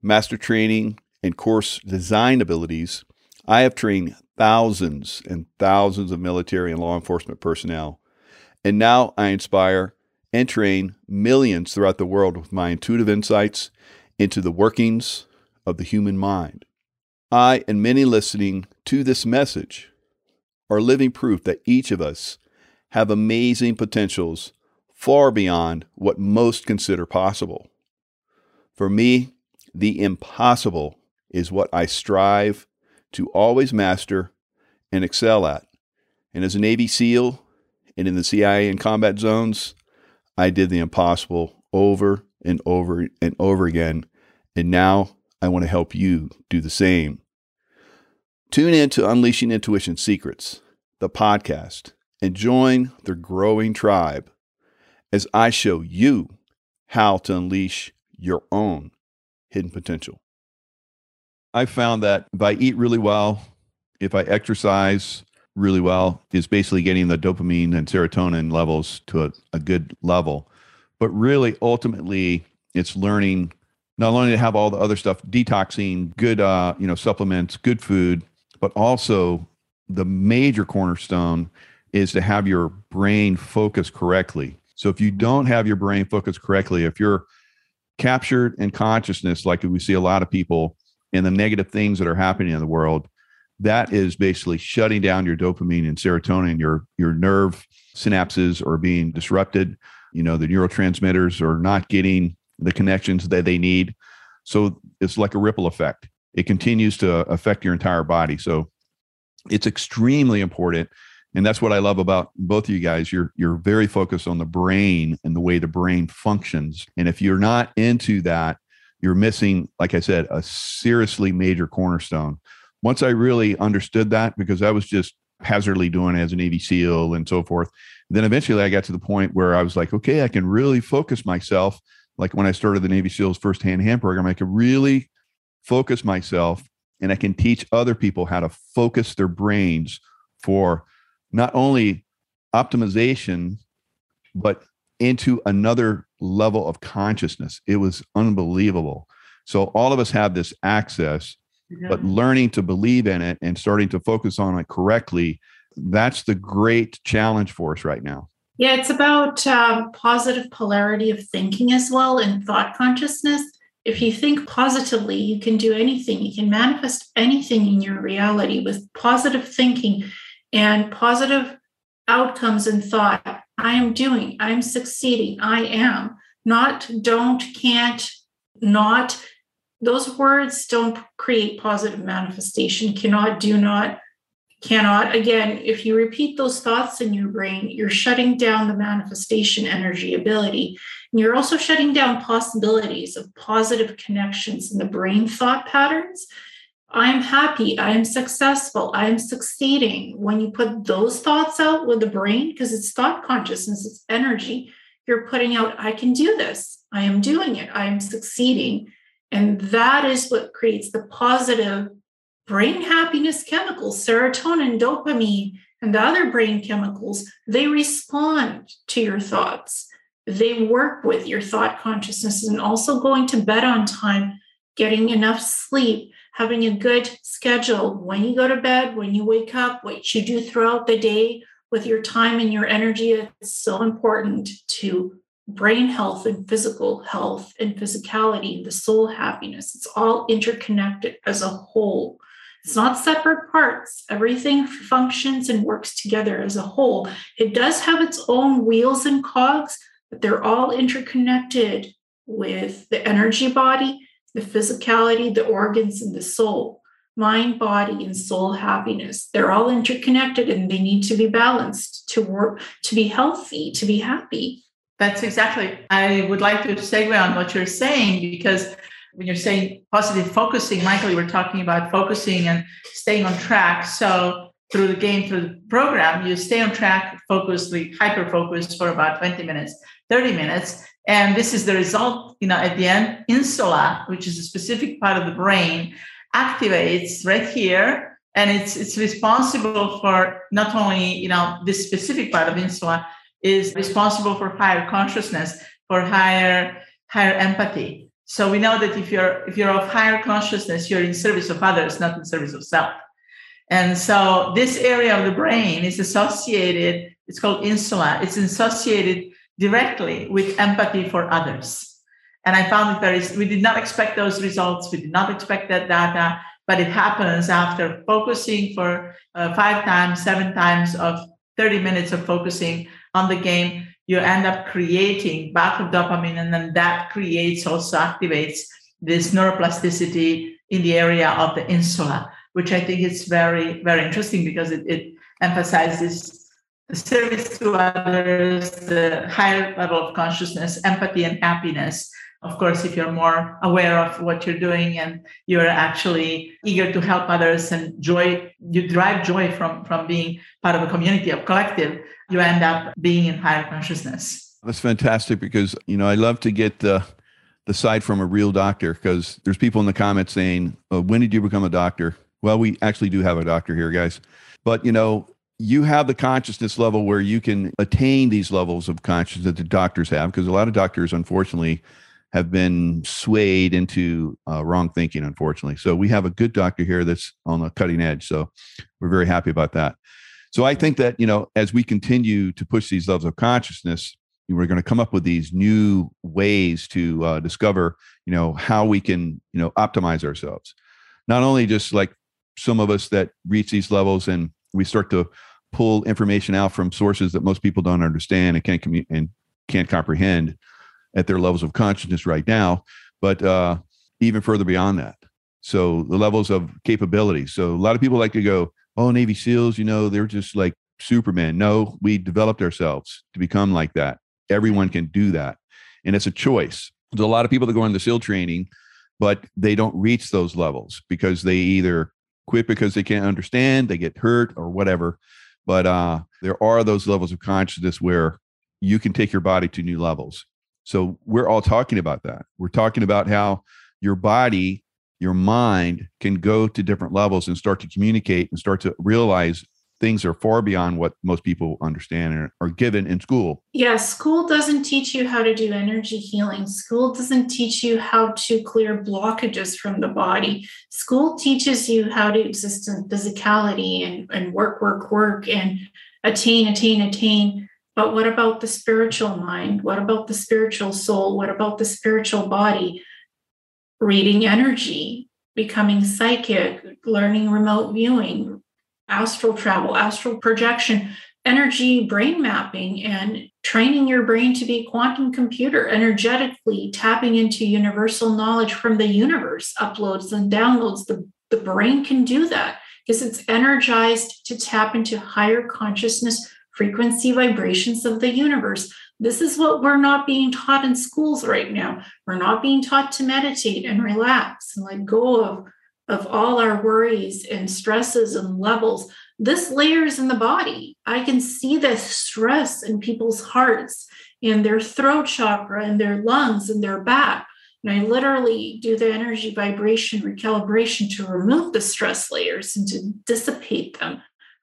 Speaker 1: master training, and course design abilities, I have trained thousands and thousands of military and law enforcement personnel. And now I inspire and train millions throughout the world with my intuitive insights into the workings of the human mind. I and many listening to this message are living proof that each of us have amazing potentials far beyond what most consider possible. For me, the impossible is what I strive to always master and excel at. And as a Navy SEAL and in the CIA and combat zones, I did the impossible over and over and over again. And now I want to help you do the same. Tune in to Unleashing Intuition Secrets, the podcast, and join the growing tribe as I show you how to unleash your own hidden potential. I found that if I eat really well, if I exercise really well, is basically getting the dopamine and serotonin levels to a, a good level. But really, ultimately, it's learning not only to have all the other stuff, detoxing, good, uh, you know, supplements, good food, but also the major cornerstone is to have your brain focus correctly. So if you don't have your brain focused correctly, if you're captured in consciousness, like we see a lot of people and the negative things that are happening in the world, that is basically shutting down your dopamine and serotonin. Your your nerve synapses are being disrupted. You know, the neurotransmitters are not getting the connections that they need. So it's like a ripple effect. It continues to affect your entire body. So it's extremely important and that's what I love about both of you guys. You're you're very focused on the brain and the way the brain functions. And if you're not into that, you're missing, like I said, a seriously major cornerstone. Once I really understood that, because I was just hazardly doing it as a Navy SEAL and so forth, then eventually I got to the point where I was like, okay, I can really focus myself. Like when I started the Navy SEALs first hand hand program, I could really focus myself and I can teach other people how to focus their brains for not only optimization, but into another level of consciousness. It was unbelievable. So all of us have this access, yeah. but learning to believe in it and starting to focus on it correctly, that's the great challenge for us right now.
Speaker 2: Yeah, it's about um, positive polarity of thinking as well and thought consciousness. If you think positively, you can do anything. You can manifest anything in your reality with positive thinking and positive outcomes and thought. I am doing, I'm succeeding, I am. Not don't, can't, not. Those words don't create positive manifestation. Cannot, do not, cannot. Again, if you repeat those thoughts in your brain, you're shutting down the manifestation energy ability. And you're also shutting down possibilities of positive connections in the brain thought patterns I'm happy, I am successful, I am succeeding. When you put those thoughts out with the brain, because it's thought consciousness, it's energy, you're putting out, I can do this, I am doing it, I am succeeding. And that is what creates the positive brain happiness chemicals, serotonin, dopamine, and the other brain chemicals. They respond to your thoughts. They work with your thought consciousness and also going to bed on time, getting enough sleep having a good schedule when you go to bed, when you wake up, what you do throughout the day with your time and your energy. It's so important to brain health and physical health and physicality, and the soul happiness. It's all interconnected as a whole. It's not separate parts. Everything functions and works together as a whole. It does have its own wheels and cogs, but they're all interconnected with the energy body the physicality, the organs, and the soul, mind, body, and soul happiness. They're all interconnected and they need to be balanced to work, to be healthy, to be happy.
Speaker 3: That's exactly. I would like to segue on what you're saying because when you're saying positive focusing, Michael, you were talking about focusing and staying on track. So through the game, through the program, you stay on track, focusly, hyper focused for about 20 minutes, 30 minutes. And this is the result, you know, at the end, insula, which is a specific part of the brain, activates right here. And it's it's responsible for not only, you know, this specific part of insula is responsible for higher consciousness, for higher, higher empathy. So we know that if you're if you're of higher consciousness, you're in service of others, not in service of self. And so this area of the brain is associated, it's called insula, it's associated directly with empathy for others. And I found it very, we did not expect those results. We did not expect that data, but it happens after focusing for uh, five times, seven times of 30 minutes of focusing on the game. You end up creating back of dopamine, and then that creates also activates this neuroplasticity in the area of the insula, which I think is very, very interesting because it, it emphasizes service to others, the higher level of consciousness, empathy, and happiness. Of course, if you're more aware of what you're doing and you're actually eager to help others and joy, you derive joy from, from being part of a community, of collective, you end up being in higher consciousness.
Speaker 1: That's fantastic because, you know, I love to get the, the side from a real doctor because there's people in the comments saying, oh, when did you become a doctor? Well, we actually do have a doctor here, guys. But, you know, you have the consciousness level where you can attain these levels of consciousness that the doctors have because a lot of doctors unfortunately have been swayed into uh, wrong thinking unfortunately so we have a good doctor here that's on the cutting edge so we're very happy about that so i think that you know as we continue to push these levels of consciousness we're going to come up with these new ways to uh, discover you know how we can you know optimize ourselves not only just like some of us that reach these levels and we start to pull information out from sources that most people don't understand and can't and can't comprehend at their levels of consciousness right now, but uh, even further beyond that. So the levels of capability. So a lot of people like to go, "Oh, Navy SEALs, you know, they're just like Superman. No, we developed ourselves to become like that. Everyone can do that. And it's a choice. There's a lot of people that go into SEAL training, but they don't reach those levels because they either quit because they can't understand, they get hurt or whatever. But uh, there are those levels of consciousness where you can take your body to new levels. So we're all talking about that. We're talking about how your body, your mind can go to different levels and start to communicate and start to realize things are far beyond what most people understand or are given in school.
Speaker 2: Yeah, school doesn't teach you how to do energy healing. School doesn't teach you how to clear blockages from the body. School teaches you how to exist in physicality and, and work, work, work and attain, attain, attain. But what about the spiritual mind? What about the spiritual soul? What about the spiritual body? Reading energy, becoming psychic, learning remote viewing, astral travel, astral projection, energy brain mapping, and training your brain to be quantum computer, energetically tapping into universal knowledge from the universe, uploads and downloads. The, the brain can do that because it's energized to tap into higher consciousness frequency vibrations of the universe. This is what we're not being taught in schools right now. We're not being taught to meditate and relax and let go of of all our worries and stresses and levels. This layers in the body. I can see the stress in people's hearts, in their throat chakra, in their lungs, in their back. And I literally do the energy vibration recalibration to remove the stress layers and to dissipate them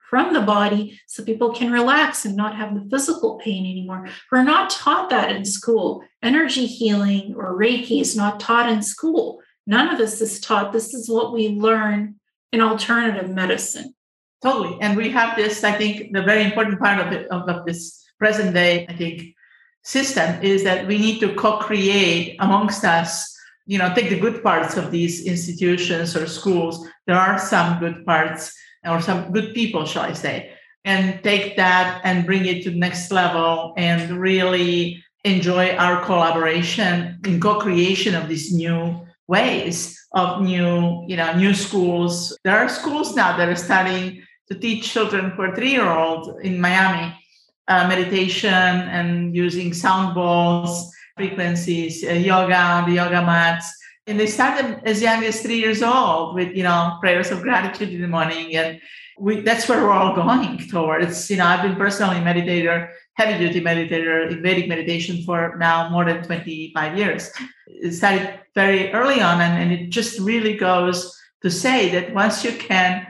Speaker 2: from the body so people can relax and not have the physical pain anymore. We're not taught that in school. Energy healing or Reiki is not taught in school. None of us is taught. This is what we learn in alternative medicine.
Speaker 3: Totally. And we have this, I think, the very important part of of, of this present day, I think, system is that we need to co-create amongst us you know take the good parts of these institutions or schools there are some good parts or some good people shall i say and take that and bring it to the next level and really enjoy our collaboration in co-creation of these new ways of new, you know, new schools. There are schools now that are starting to teach children for three year old in Miami uh, meditation and using sound balls, frequencies, uh, yoga the yoga mats. And they started as young as three years old with, you know, prayers of gratitude in the morning. And we, that's where we're all going towards. You know, I've been personally a meditator, heavy duty meditator in Vedic meditation for now more than 25 years it started very early on, and, and it just really goes to say that once you can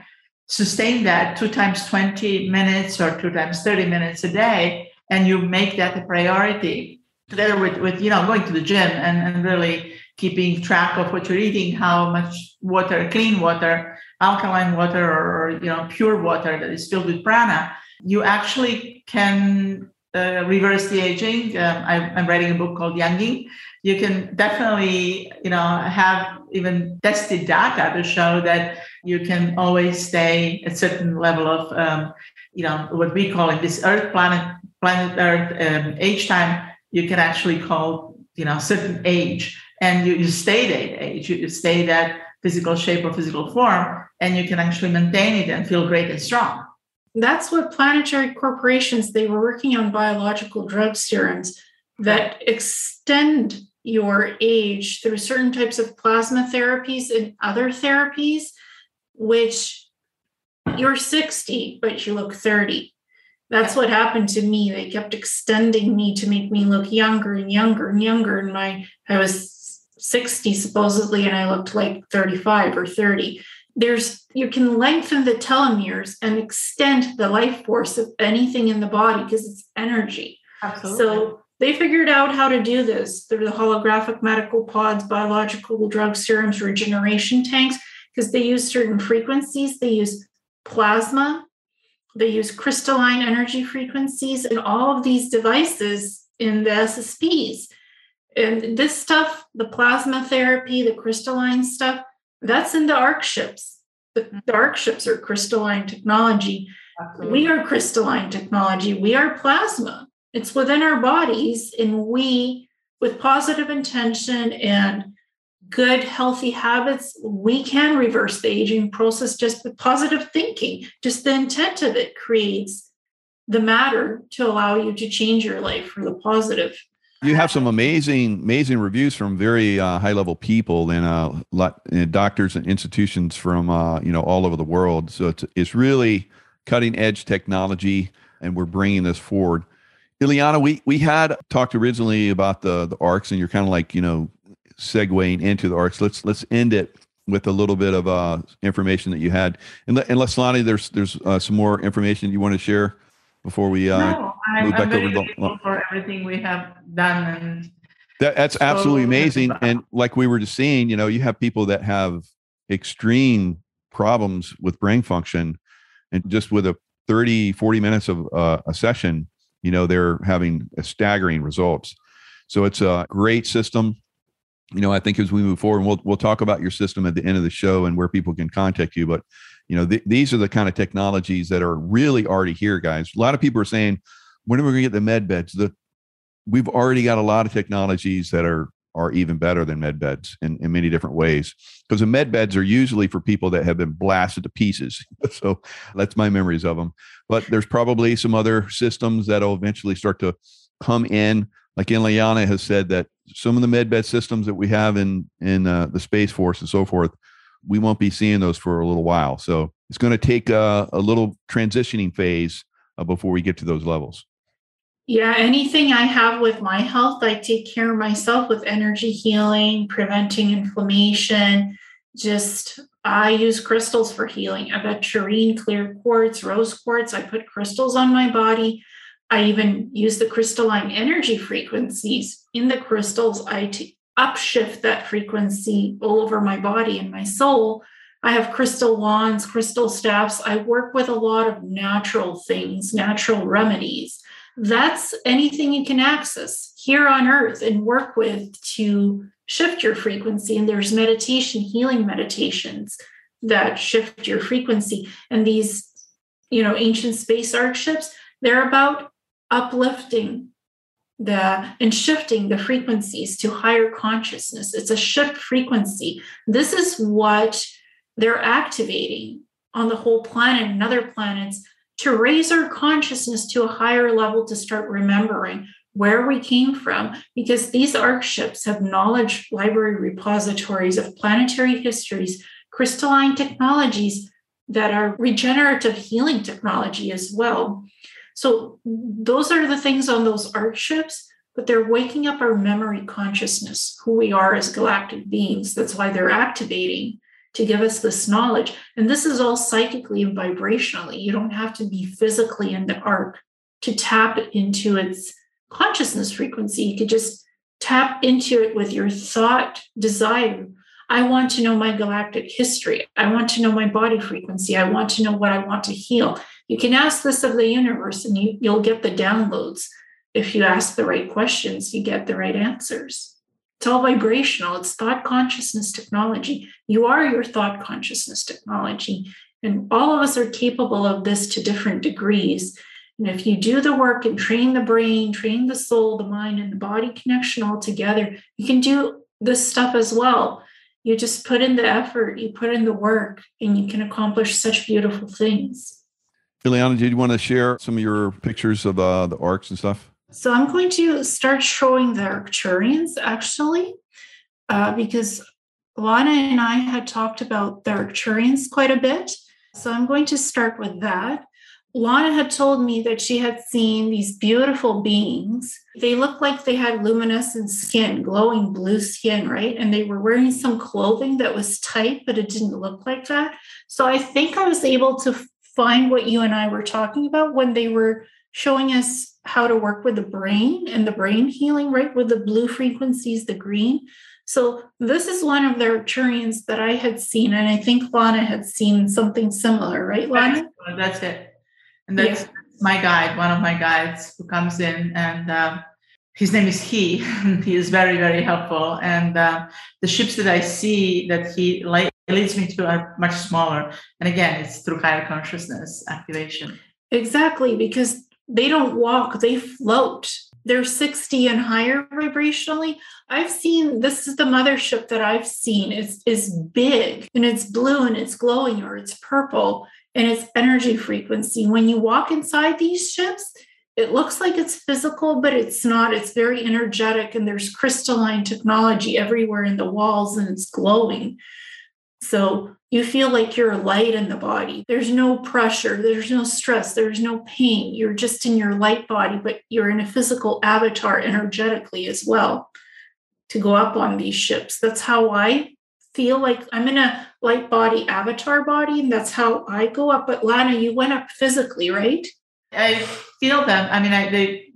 Speaker 3: sustain that two times 20 minutes or two times 30 minutes a day, and you make that a priority, together with, with you know going to the gym and, and really keeping track of what you're eating, how much water, clean water, alkaline water, or, you know pure water that is filled with prana, you actually can uh, reverse the aging. Um, I, am writing a book called Younging. You can definitely, you know, have even tested data to show that you can always stay at certain level of, um, you know, what we call in this Earth planet, planet Earth um, age time. You can actually call, you know, certain age, and you, you stay that age. You, you stay that physical shape or physical form, and you can actually maintain it and feel great and strong.
Speaker 2: That's what planetary corporations they were working on biological drug serums that extend your age through certain types of plasma therapies and other therapies which you're 60 but you look 30 that's what happened to me. They kept extending me to make me look younger and younger and younger. And my i was 60 supposedly and i looked like 35 or 30 there's you can lengthen the telomeres and extend the life force of anything in the body because it's energy. Absolutely. So they figured out how to do this through the holographic medical pods, biological drug serums, regeneration tanks, because they use certain frequencies. They use plasma, they use crystalline energy frequencies, and all of these devices in the SSPs. And this stuff, the plasma therapy, the crystalline stuff, that's in the ARC ships. The, the mm-hmm. ARC ships are crystalline technology. Absolutely. We are crystalline technology. We are plasma. It's within our bodies, and we, with positive intention and good, healthy habits, we can reverse the aging process just with positive thinking. Just the intent of it creates the matter to allow you to change your life for the positive.
Speaker 1: You have some amazing, amazing reviews from very uh, high level people and uh, lot, and doctors and institutions from uh, you know all over the world. So it's it's really cutting edge technology, and we're bringing this forward. Ileana, we we had talked originally about the the arcs, and you're kind of like you know segueing into the arcs. Let's let's end it with a little bit of uh, information that you had. And unless Lonnie, there's there's uh, some more information you want to share before we uh,
Speaker 3: no, I'm, move back I'm over grateful for everything we have done and.
Speaker 1: That, that's so absolutely amazing. And like we were just seeing, you know, you have people that have extreme problems with brain function and just with a 30, 40 minutes of uh, a session, you know, they're having staggering results. So it's a great system you know, I think as we move forward, and we'll we'll talk about your system at the end of the show and where people can contact you. But you know, th- these are the kind of technologies that are really already here, guys. A lot of people are saying, when are we going to get the med beds? The we've already got a lot of technologies that are are even better than med beds in, in many different ways because the med beds are usually for people that have been blasted to pieces so that's my memories of them but there's probably some other systems that'll eventually start to come in like Ileana has said that some of the medbed systems that we have in in uh, the space force and so forth, we won't be seeing those for a little while. So it's going to take a, a little transitioning phase uh, before we get to those levels.
Speaker 2: Yeah, anything I have with my health, I take care of myself with energy healing, preventing inflammation. Just I use crystals for healing. aventurine, clear quartz, rose quartz. I put crystals on my body I even use the crystalline energy frequencies in the crystals. I t- upshift that frequency all over my body and my soul. I have crystal wands, crystal staffs. I work with a lot of natural things, natural remedies. That's anything you can access here on earth and work with to shift your frequency. And there's meditation, healing meditations that shift your frequency. And these, you know, ancient space arc ships, they're about uplifting the and shifting the frequencies to higher consciousness. It's a shift frequency. This is what they're activating on the whole planet and other planets to raise our consciousness to a higher level to start remembering where we came from because these arc ships have knowledge library repositories of planetary histories crystalline technologies that are regenerative healing technology as well so those are the things on those arc ships, but they're waking up our memory consciousness, who we are as galactic beings. That's why they're activating to give us this knowledge. And this is all psychically and vibrationally. You don't have to be physically in the arc to tap into its consciousness frequency. You could just tap into it with your thought desire. I want to know my galactic history. I want to know my body frequency. I want to know what I want to heal. You can ask this of the universe and you, you'll get the downloads. If you ask the right questions, you get the right answers. It's all vibrational, it's thought consciousness technology. You are your thought consciousness technology. And all of us are capable of this to different degrees. And if you do the work and train the brain, train the soul, the mind, and the body connection all together, you can do this stuff as well. You just put in the effort, you put in the work, and you can accomplish such beautiful things.
Speaker 1: Ileana, did you want to share some of your pictures of uh, the arcs and stuff?
Speaker 2: So I'm going to start showing the Arcturians actually, uh, because Lana and I had talked about the Arcturians quite a bit. So I'm going to start with that. Lana had told me that she had seen these beautiful beings. They looked like they had luminescent skin, glowing blue skin, right? And they were wearing some clothing that was tight, but it didn't look like that. So I think I was able to find what you and I were talking about when they were showing us how to work with the brain and the brain healing, right? With the blue frequencies, the green. So this is one of the Arcturians that I had seen, and I think Lana had seen something similar, right, Lana?
Speaker 3: That's it. And that's yeah. my guide, one of my guides who comes in, and uh, his name is He. he is very, very helpful. And uh, the ships that I see that he like leads me to are much smaller. And again, it's through higher consciousness activation.
Speaker 2: Exactly, because they don't walk, they float. They're 60 and higher vibrationally. I've seen this is the mothership that I've seen is is big and it's blue and it's glowing or it's purple and it's energy frequency. When you walk inside these ships, it looks like it's physical, but it's not. It's very energetic, and there's crystalline technology everywhere in the walls, and it's glowing. So you feel like you're light in the body. There's no pressure, there's no stress, there's no pain. You're just in your light body, but you're in a physical avatar energetically as well to go up on these ships. That's how I feel like I'm in a light body avatar body, and that's how I go up. But Lana, you went up physically, right?
Speaker 3: I feel them. I mean, I they,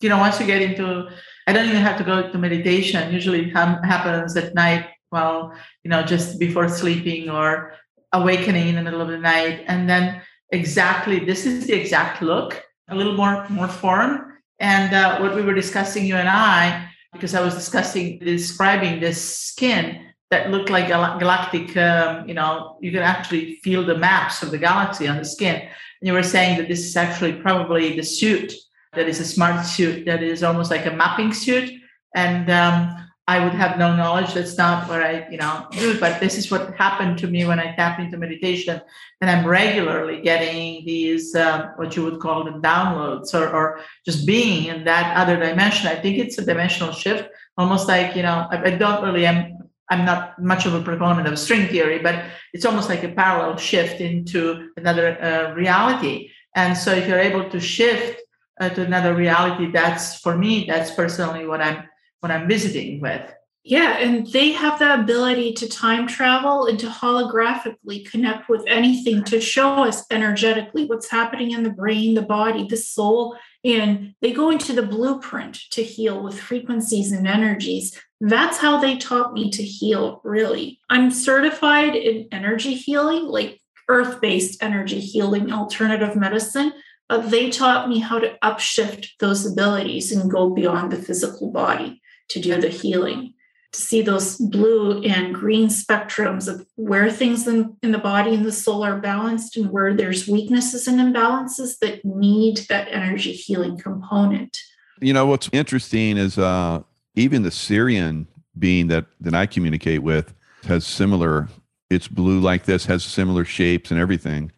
Speaker 3: you know, once you get into, I don't even have to go to meditation. Usually, it happens at night well, you know, just before sleeping or awakening in the middle of the night. And then exactly this is the exact look, a little more more form. And uh, what we were discussing, you and I, because I was discussing describing this skin that looked like gal- galactic. Um, you know, you can actually feel the maps of the galaxy on the skin. And you were saying that this is actually probably the suit that is a smart suit that is almost like a mapping suit. And um, I would have no knowledge. That's not what I, you know, do. But this is what happened to me when I tap into meditation, and I'm regularly getting these uh, what you would call the downloads, or, or just being in that other dimension. I think it's a dimensional shift, almost like you know. I don't really am. I'm not much of a proponent of string theory, but it's almost like a parallel shift into another uh, reality. And so, if you're able to shift uh, to another reality, that's for me. That's personally what I'm what I'm visiting with.
Speaker 2: Yeah, and they have the ability to time travel and to holographically connect with anything to show us energetically what's happening in the brain, the body, the soul. And they go into the blueprint to heal with frequencies and energies. That's how they taught me to heal, really. I'm certified in energy healing, like earth based energy healing, alternative medicine. But they taught me how to upshift those abilities and go beyond the physical body to do the healing to see those blue and green spectrums of where things in, in the body and the soul are balanced and where there's weaknesses and imbalances that need that energy healing component.
Speaker 1: You know, what's interesting is uh, even the Sirian being that, that I communicate with has similar, it's blue like this, has similar shapes and everything.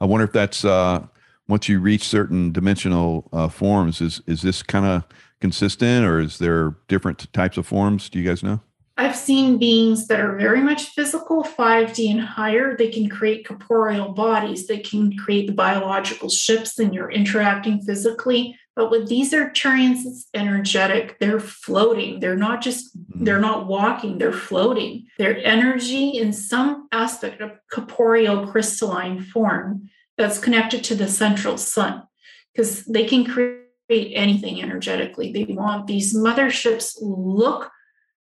Speaker 1: I wonder if that's uh, once you reach certain dimensional uh, forms, is, is this kind of consistent or is there different types of forms? Do you guys know?
Speaker 2: I've seen beings that are very much physical, 5D and higher. They can create corporeal bodies, they can create the biological ships, and you're interacting physically. But with these Arcturians, it's energetic. They're floating. They're not just, mm-hmm. they're not walking, they're floating. Their energy in some aspect of corporeal crystalline form that's connected to the central sun, because they can create create anything energetically. They want these motherships look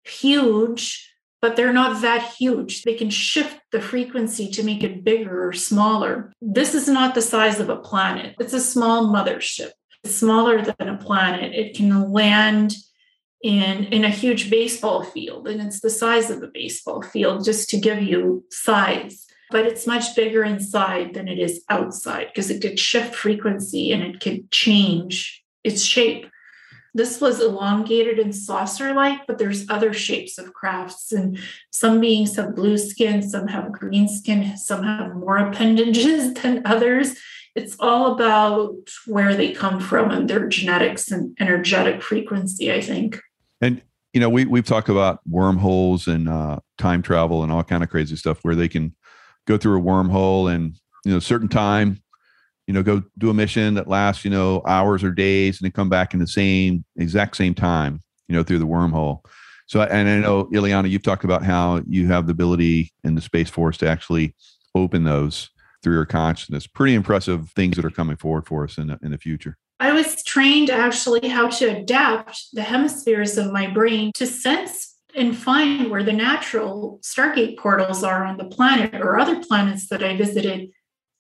Speaker 2: huge, but they're not that huge. They can shift the frequency to make it bigger or smaller. This is not the size of a planet, it's a small mothership. It's smaller than a planet. It can land in, in a huge baseball field, and it's the size of a baseball field, just to give you size but it's much bigger inside than it is outside because it could shift frequency and it could change its shape. This was elongated and saucer like, but there's other shapes of crafts. And some beings have blue skin, some have green skin, some have more appendages than others. It's all about where they come from and their genetics and energetic frequency, I think.
Speaker 1: And you know, we we've talked about wormholes and uh, time travel and all kind of crazy stuff where they can go through a wormhole and you know, certain time you know, go do a mission that lasts, you know, hours or days and then come back in the same exact same time, you know, through the wormhole. So, and I know, Ileana, you've talked about how you have the ability in the Space Force to actually open those through your consciousness. Pretty impressive things that are coming forward for us in the, in the future.
Speaker 2: I was trained actually how to adapt the hemispheres of my brain to sense and find where the natural Stargate portals are on the planet or other planets that I visited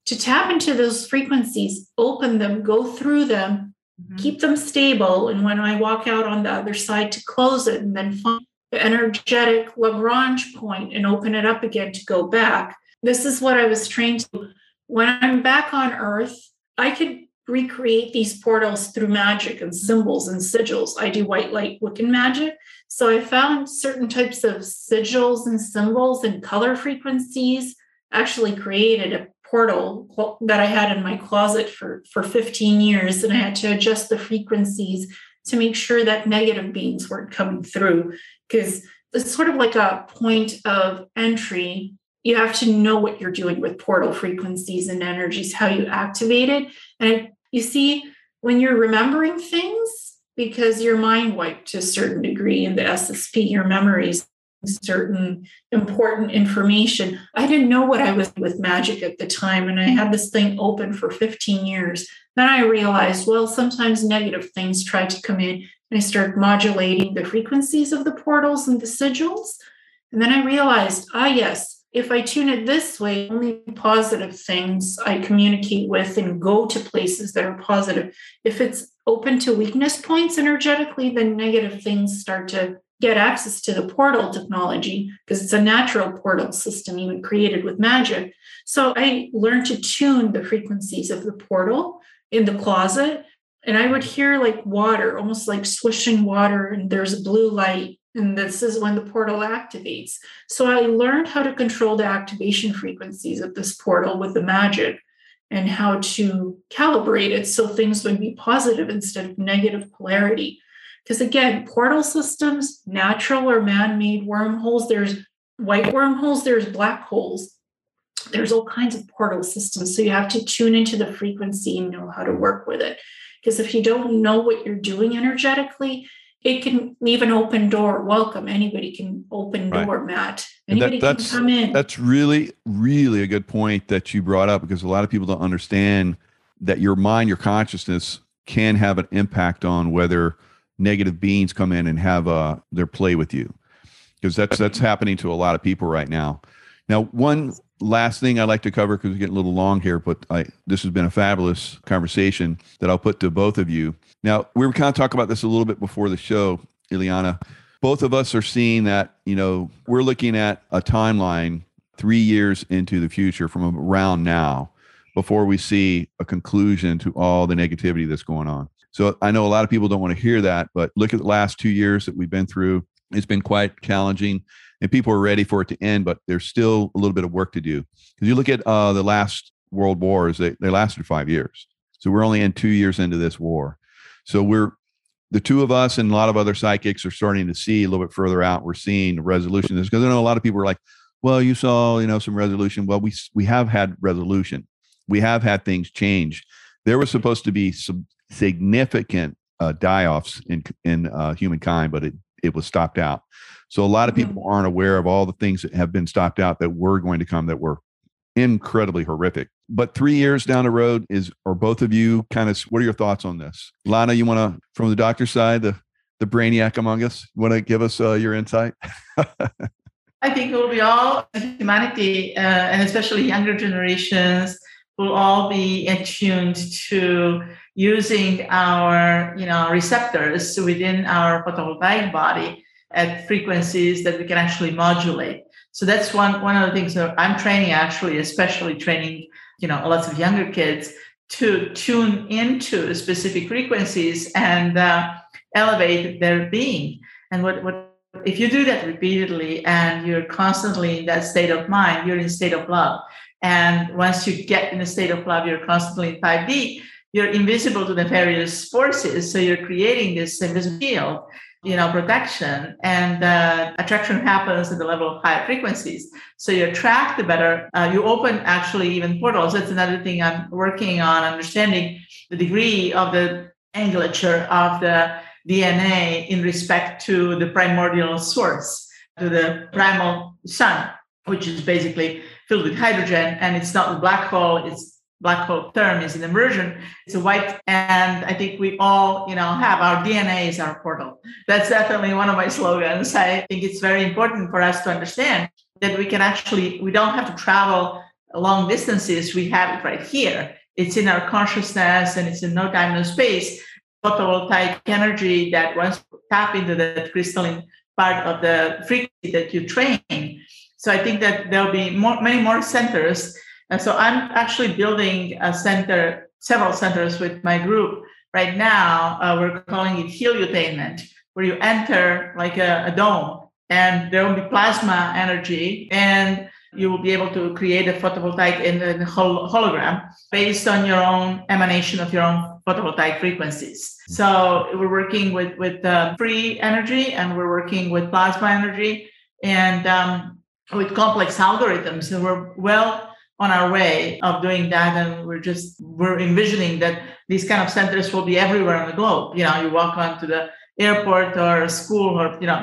Speaker 2: to tap into those frequencies, open them, go through them, mm-hmm. keep them stable. And when I walk out on the other side to close it and then find the energetic Lagrange point and open it up again to go back. This is what I was trained to. When I'm back on Earth, I could recreate these portals through magic and symbols and sigils. I do white light Wiccan magic. So I found certain types of sigils and symbols and color frequencies actually created a portal that I had in my closet for, for 15 years, and I had to adjust the frequencies to make sure that negative beings weren't coming through. Because it's sort of like a point of entry. You have to know what you're doing with portal frequencies and energies, how you activate it. And you see, when you're remembering things, because your mind wiped to a certain degree in the SSP, your memories certain important information. I didn't know what I was with magic at the time, and I had this thing open for 15 years. Then I realized, well, sometimes negative things try to come in, and I started modulating the frequencies of the portals and the sigils. And then I realized, ah, yes, if I tune it this way, only positive things I communicate with and go to places that are positive. If it's open to weakness points energetically, then negative things start to get access to the portal technology because it's a natural portal system even created with magic. So I learned to tune the frequencies of the portal in the closet. And I would hear like water, almost like swishing water, and there's a blue light. And this is when the portal activates. So I learned how to control the activation frequencies of this portal with the magic and how to calibrate it so things would be positive instead of negative polarity. Because again, portal systems, natural or man made wormholes, there's white wormholes, there's black holes. There's all kinds of portal systems. So you have to tune into the frequency and know how to work with it. Because if you don't know what you're doing energetically, it can leave an open door. Welcome. Anybody can open right. door, Matt. Anybody that, can come in.
Speaker 1: That's really, really a good point that you brought up because a lot of people don't understand that your mind, your consciousness can have an impact on whether negative beings come in and have uh, their play with you because that's that's happening to a lot of people right now. Now, one last thing I'd like to cover because we're getting a little long here, but I, this has been a fabulous conversation that I'll put to both of you. Now, we were kind of talking about this a little bit before the show, Ileana. Both of us are seeing that, you know, we're looking at a timeline three years into the future from around now before we see a conclusion to all the negativity that's going on. So I know a lot of people don't want to hear that, but look at the last two years that we've been through. It's been quite challenging, and people are ready for it to end, but there's still a little bit of work to do. Because you look at uh, the last world wars, they, they lasted five years. So we're only in two years into this war. So we're the two of us and a lot of other psychics are starting to see a little bit further out. We're seeing resolution. Because I know a lot of people are like, well, you saw, you know, some resolution. Well, we we have had resolution. We have had things change. There was supposed to be some significant uh, die-offs in in uh, humankind, but it it was stopped out. So a lot of mm-hmm. people aren't aware of all the things that have been stopped out that were going to come that were incredibly horrific. But three years down the road is, or both of you, kind of, what are your thoughts on this? Lana, you want to, from the doctor side, the the brainiac among us, want to give us uh, your insight?
Speaker 3: I think it will be all humanity, uh, and especially younger generations, will all be attuned to using our you know receptors within our photovoltaic body at frequencies that we can actually modulate. So that's one one of the things that i'm training actually especially training you know lots of younger kids to tune into specific frequencies and uh, elevate their being. And what what if you do that repeatedly and you're constantly in that state of mind you're in state of love. And once you get in a state of love you're constantly in 5d you're invisible to the various forces. So you're creating this invisible field, you know, protection, and uh, attraction happens at the level of higher frequencies. So you attract the better. Uh, you open actually even portals. That's another thing I'm working on, understanding the degree of the angulature of the DNA in respect to the primordial source, to the primal sun, which is basically filled with hydrogen, and it's not the black hole. It's black hole term is an immersion. It's a white, and I think we all, you know, have our DNA is our portal. That's definitely one of my slogans. I think it's very important for us to understand that we can actually, we don't have to travel long distances. We have it right here. It's in our consciousness and it's in no time, no space. Photovoltaic energy that once tap into that crystalline part of the frequency that you train. So I think that there'll be more, many more centers and so I'm actually building a center, several centers with my group right now. Uh, we're calling it heliutainment, where you enter like a, a dome and there will be plasma energy and you will be able to create a photovoltaic in a hologram based on your own emanation of your own photovoltaic frequencies. So we're working with with uh, free energy, and we're working with plasma energy, and um, with complex algorithms. And we're well on our way of doing that, and we're just we're envisioning that these kind of centers will be everywhere on the globe. You know, you walk onto the airport or a school or you know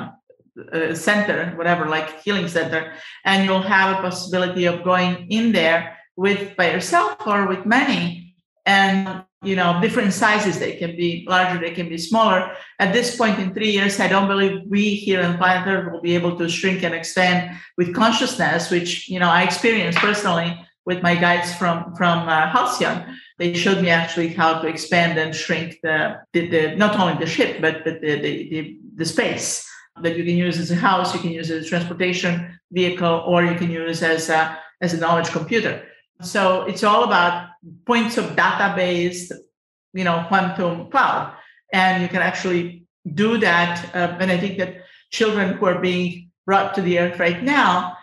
Speaker 3: uh, center, whatever, like healing center, and you'll have a possibility of going in there with by yourself or with many, and you know different sizes. They can be larger, they can be smaller. At this point in three years, I don't believe we here in planet Earth will be able to shrink and expand with consciousness, which you know I experienced personally with my guides from from uh, Halcyon. They showed me actually how to expand and shrink the, the, the not only the ship but but the, the, the, the space that you can use as a house, you can use as a transportation vehicle, or you can use as a, as a knowledge computer. So it's all about points of database, you know, quantum cloud. And you can actually do that. Uh, and I think that children who are being brought to the earth right now,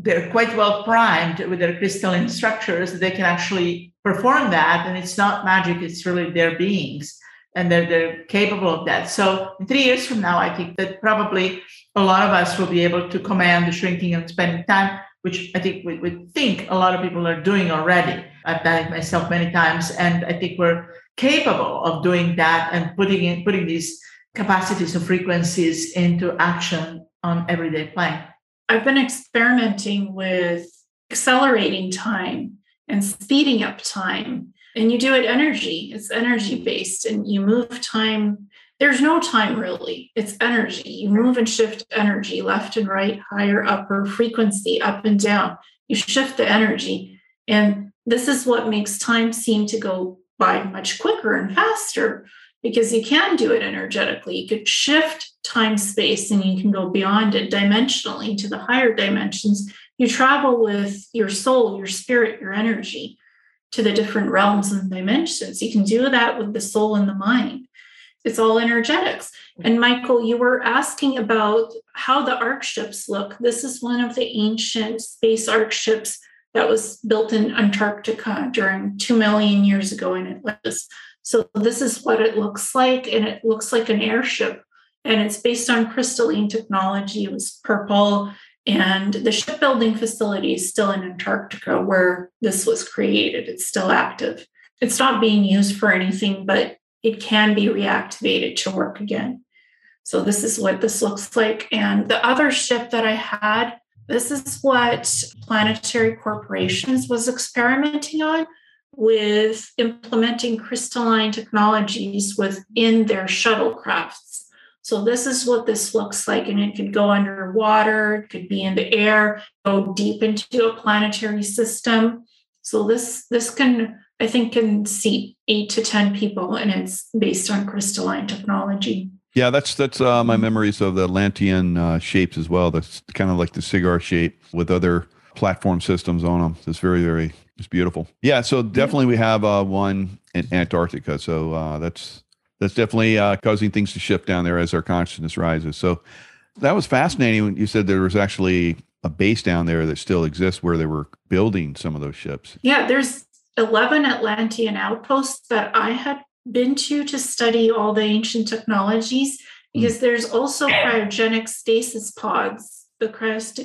Speaker 3: they're quite well primed with their crystalline structures. They can actually perform that. And it's not magic, it's really their beings and they're, they're capable of that. So three years from now, I think that probably a lot of us will be able to command the shrinking and spending time, which I think we, we think a lot of people are doing already. I've done it myself many times, and I think we're capable of doing that and putting in putting these capacities of frequencies into action on everyday plane.
Speaker 2: I've been experimenting with accelerating time and speeding up time. And you do it energy. It's energy based and you move time. There's no time really. It's energy. You move and shift energy left and right higher upper frequency up and down. You shift the energy. And this is what makes time seem to go by much quicker and faster because you can do it energetically. You could shift time space and you can go beyond it dimensionally to the higher dimensions you travel with your soul your spirit your energy to the different realms and dimensions. You can do that with the soul and the mind. It's all energetics. And Michael, you were asking about how the ark ships look. This is one of the ancient space ark ships that was built in Antarctica during 2 million years ago in Atlantis. So this is what it looks like, and it looks like an airship. And it's based on crystalline technology. It was purple and the shipbuilding facility is still in Antarctica where this was created. It's still active. It's not being used for anything, but it can be reactivated to work again. So, this is what this looks like. And the other ship that I had, this is what Planetary Corporations was experimenting on with implementing crystalline technologies within their shuttlecrafts. So this is what this looks like. And it could go underwater, it could be in the air, go deep into a planetary system. So this this can, I think, can seat eight to 10 people, and it's based on crystalline technology.
Speaker 1: Yeah, that's that's uh, my memories of the Atlantean uh, shapes as well. That's kind of like the cigar shape with other platform systems on them. It's very, very, it's beautiful. Yeah, so definitely we have uh, one in Antarctica. So uh, that's that's definitely uh, causing things to shift down there as our consciousness rises. So that was fascinating when you said there was actually a base down there that still exists where they were building some of those ships.
Speaker 2: Yeah, there's 11 Atlantean outposts that I had been to to study all the ancient technologies because mm. there's also cryogenic stasis pods the crest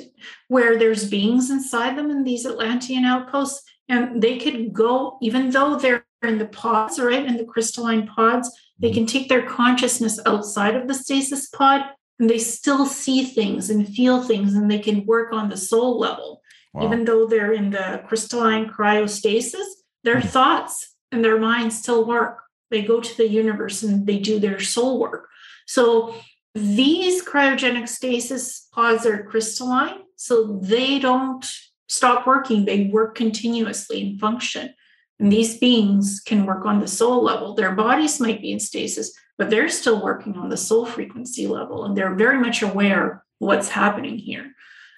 Speaker 2: where there's beings inside them in these Atlantean outposts and they could go even though they're in the pods right in the crystalline pods they can take their consciousness outside of the stasis pod and they still see things and feel things and they can work on the soul level. Wow. Even though they're in the crystalline cryostasis, their mm-hmm. thoughts and their minds still work. They go to the universe and they do their soul work. So these cryogenic stasis pods are crystalline, so they don't stop working. They work continuously and function. And these beings can work on the soul level. Their bodies might be in stasis, but they're still working on the soul frequency level. And they're very much aware what's happening here.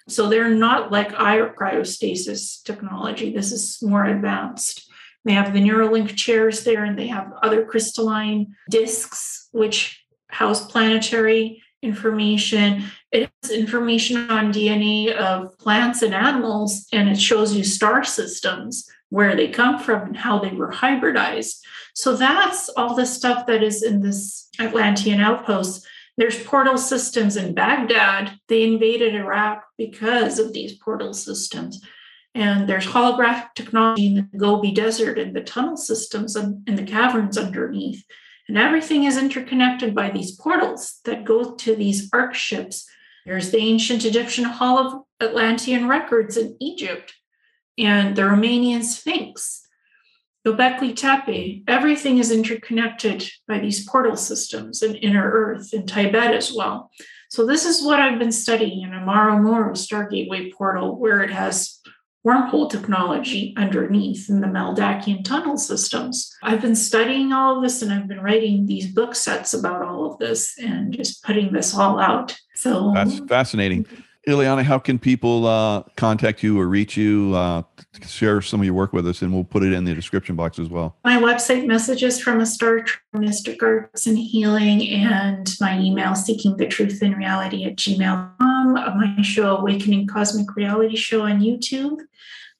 Speaker 2: So they're not like cryostasis technology. This is more advanced. They have the Neuralink chairs there, and they have other crystalline discs, which house planetary information. It has information on DNA of plants and animals, and it shows you star systems, where they come from, and how they were hybridized. So that's all the stuff that is in this Atlantean outpost. There's portal systems in Baghdad. They invaded Iraq because of these portal systems. And there's holographic technology in the Gobi Desert and the tunnel systems in the caverns underneath. And everything is interconnected by these portals that go to these ark ships. There's the ancient Egyptian Hall of Atlantean records in Egypt and the Romanian Sphinx. Göbekli Tepe, everything is interconnected by these portal systems in inner earth in Tibet as well. So this is what I've been studying in Amaru Muru Star Gateway portal, where it has wormhole technology underneath in the Maldakian tunnel systems. I've been studying all of this and I've been writing these book sets about all of this and just putting this all out. So
Speaker 1: that's fascinating. Ileana, how can people uh, contact you or reach you? Uh, share some of your work with us, and we'll put it in the description box as well.
Speaker 2: My website, Messages from a Star Mystic Arts and Healing, and my email, Seeking the Truth in Reality at gmail.com. My show, Awakening Cosmic Reality Show on YouTube.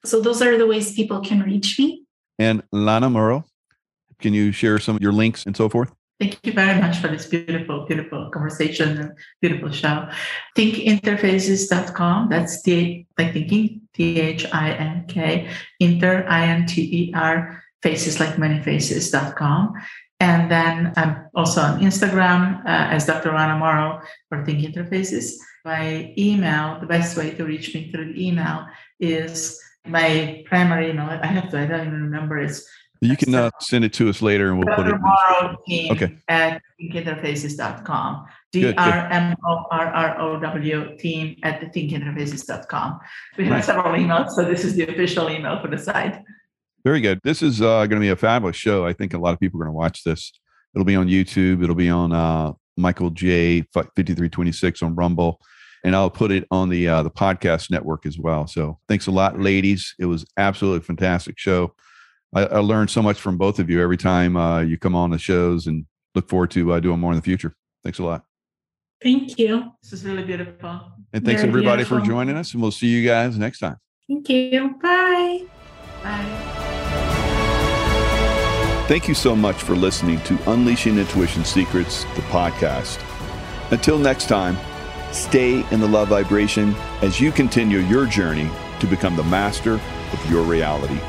Speaker 2: So those are the ways people can reach me.
Speaker 1: And Lana Morrow, can you share some of your links and so forth?
Speaker 3: Thank you very much for this beautiful, beautiful conversation and beautiful show. Thinkinterfaces.com. That's T like thinking, T H I N K, inter, I N T E R, faces like many faces.com. And then I'm also on Instagram uh, as Dr. Rana Morrow for Think Interfaces. My email, the best way to reach me through the email is my primary email. I have to, I don't even remember. It's
Speaker 1: you can uh, send it to us later and we'll put it
Speaker 3: in. Okay. At thinkinterfaces.com. D R M O R R O W team at the thinkinterfaces.com. We have several emails, so this is the official email for the site.
Speaker 1: Very good. This is uh, going to be a fabulous show. I think a lot of people are going to watch this. It'll be on YouTube. It'll be on uh, Michael J. 5326 on Rumble. And I'll put it on the uh, the podcast network as well. So thanks a lot, ladies. It was absolutely fantastic show. I, I learned so much from both of you every time uh, you come on the shows and look forward to uh, doing more in the future. Thanks a lot.
Speaker 2: Thank you.
Speaker 3: This is really beautiful.
Speaker 1: And thanks Very everybody beautiful. for joining us. And we'll see you guys next time.
Speaker 2: Thank you. Bye.
Speaker 3: Bye.
Speaker 1: Thank you so much for listening to Unleashing Intuition Secrets, the podcast. Until next time, stay in the love vibration as you continue your journey to become the master of your reality.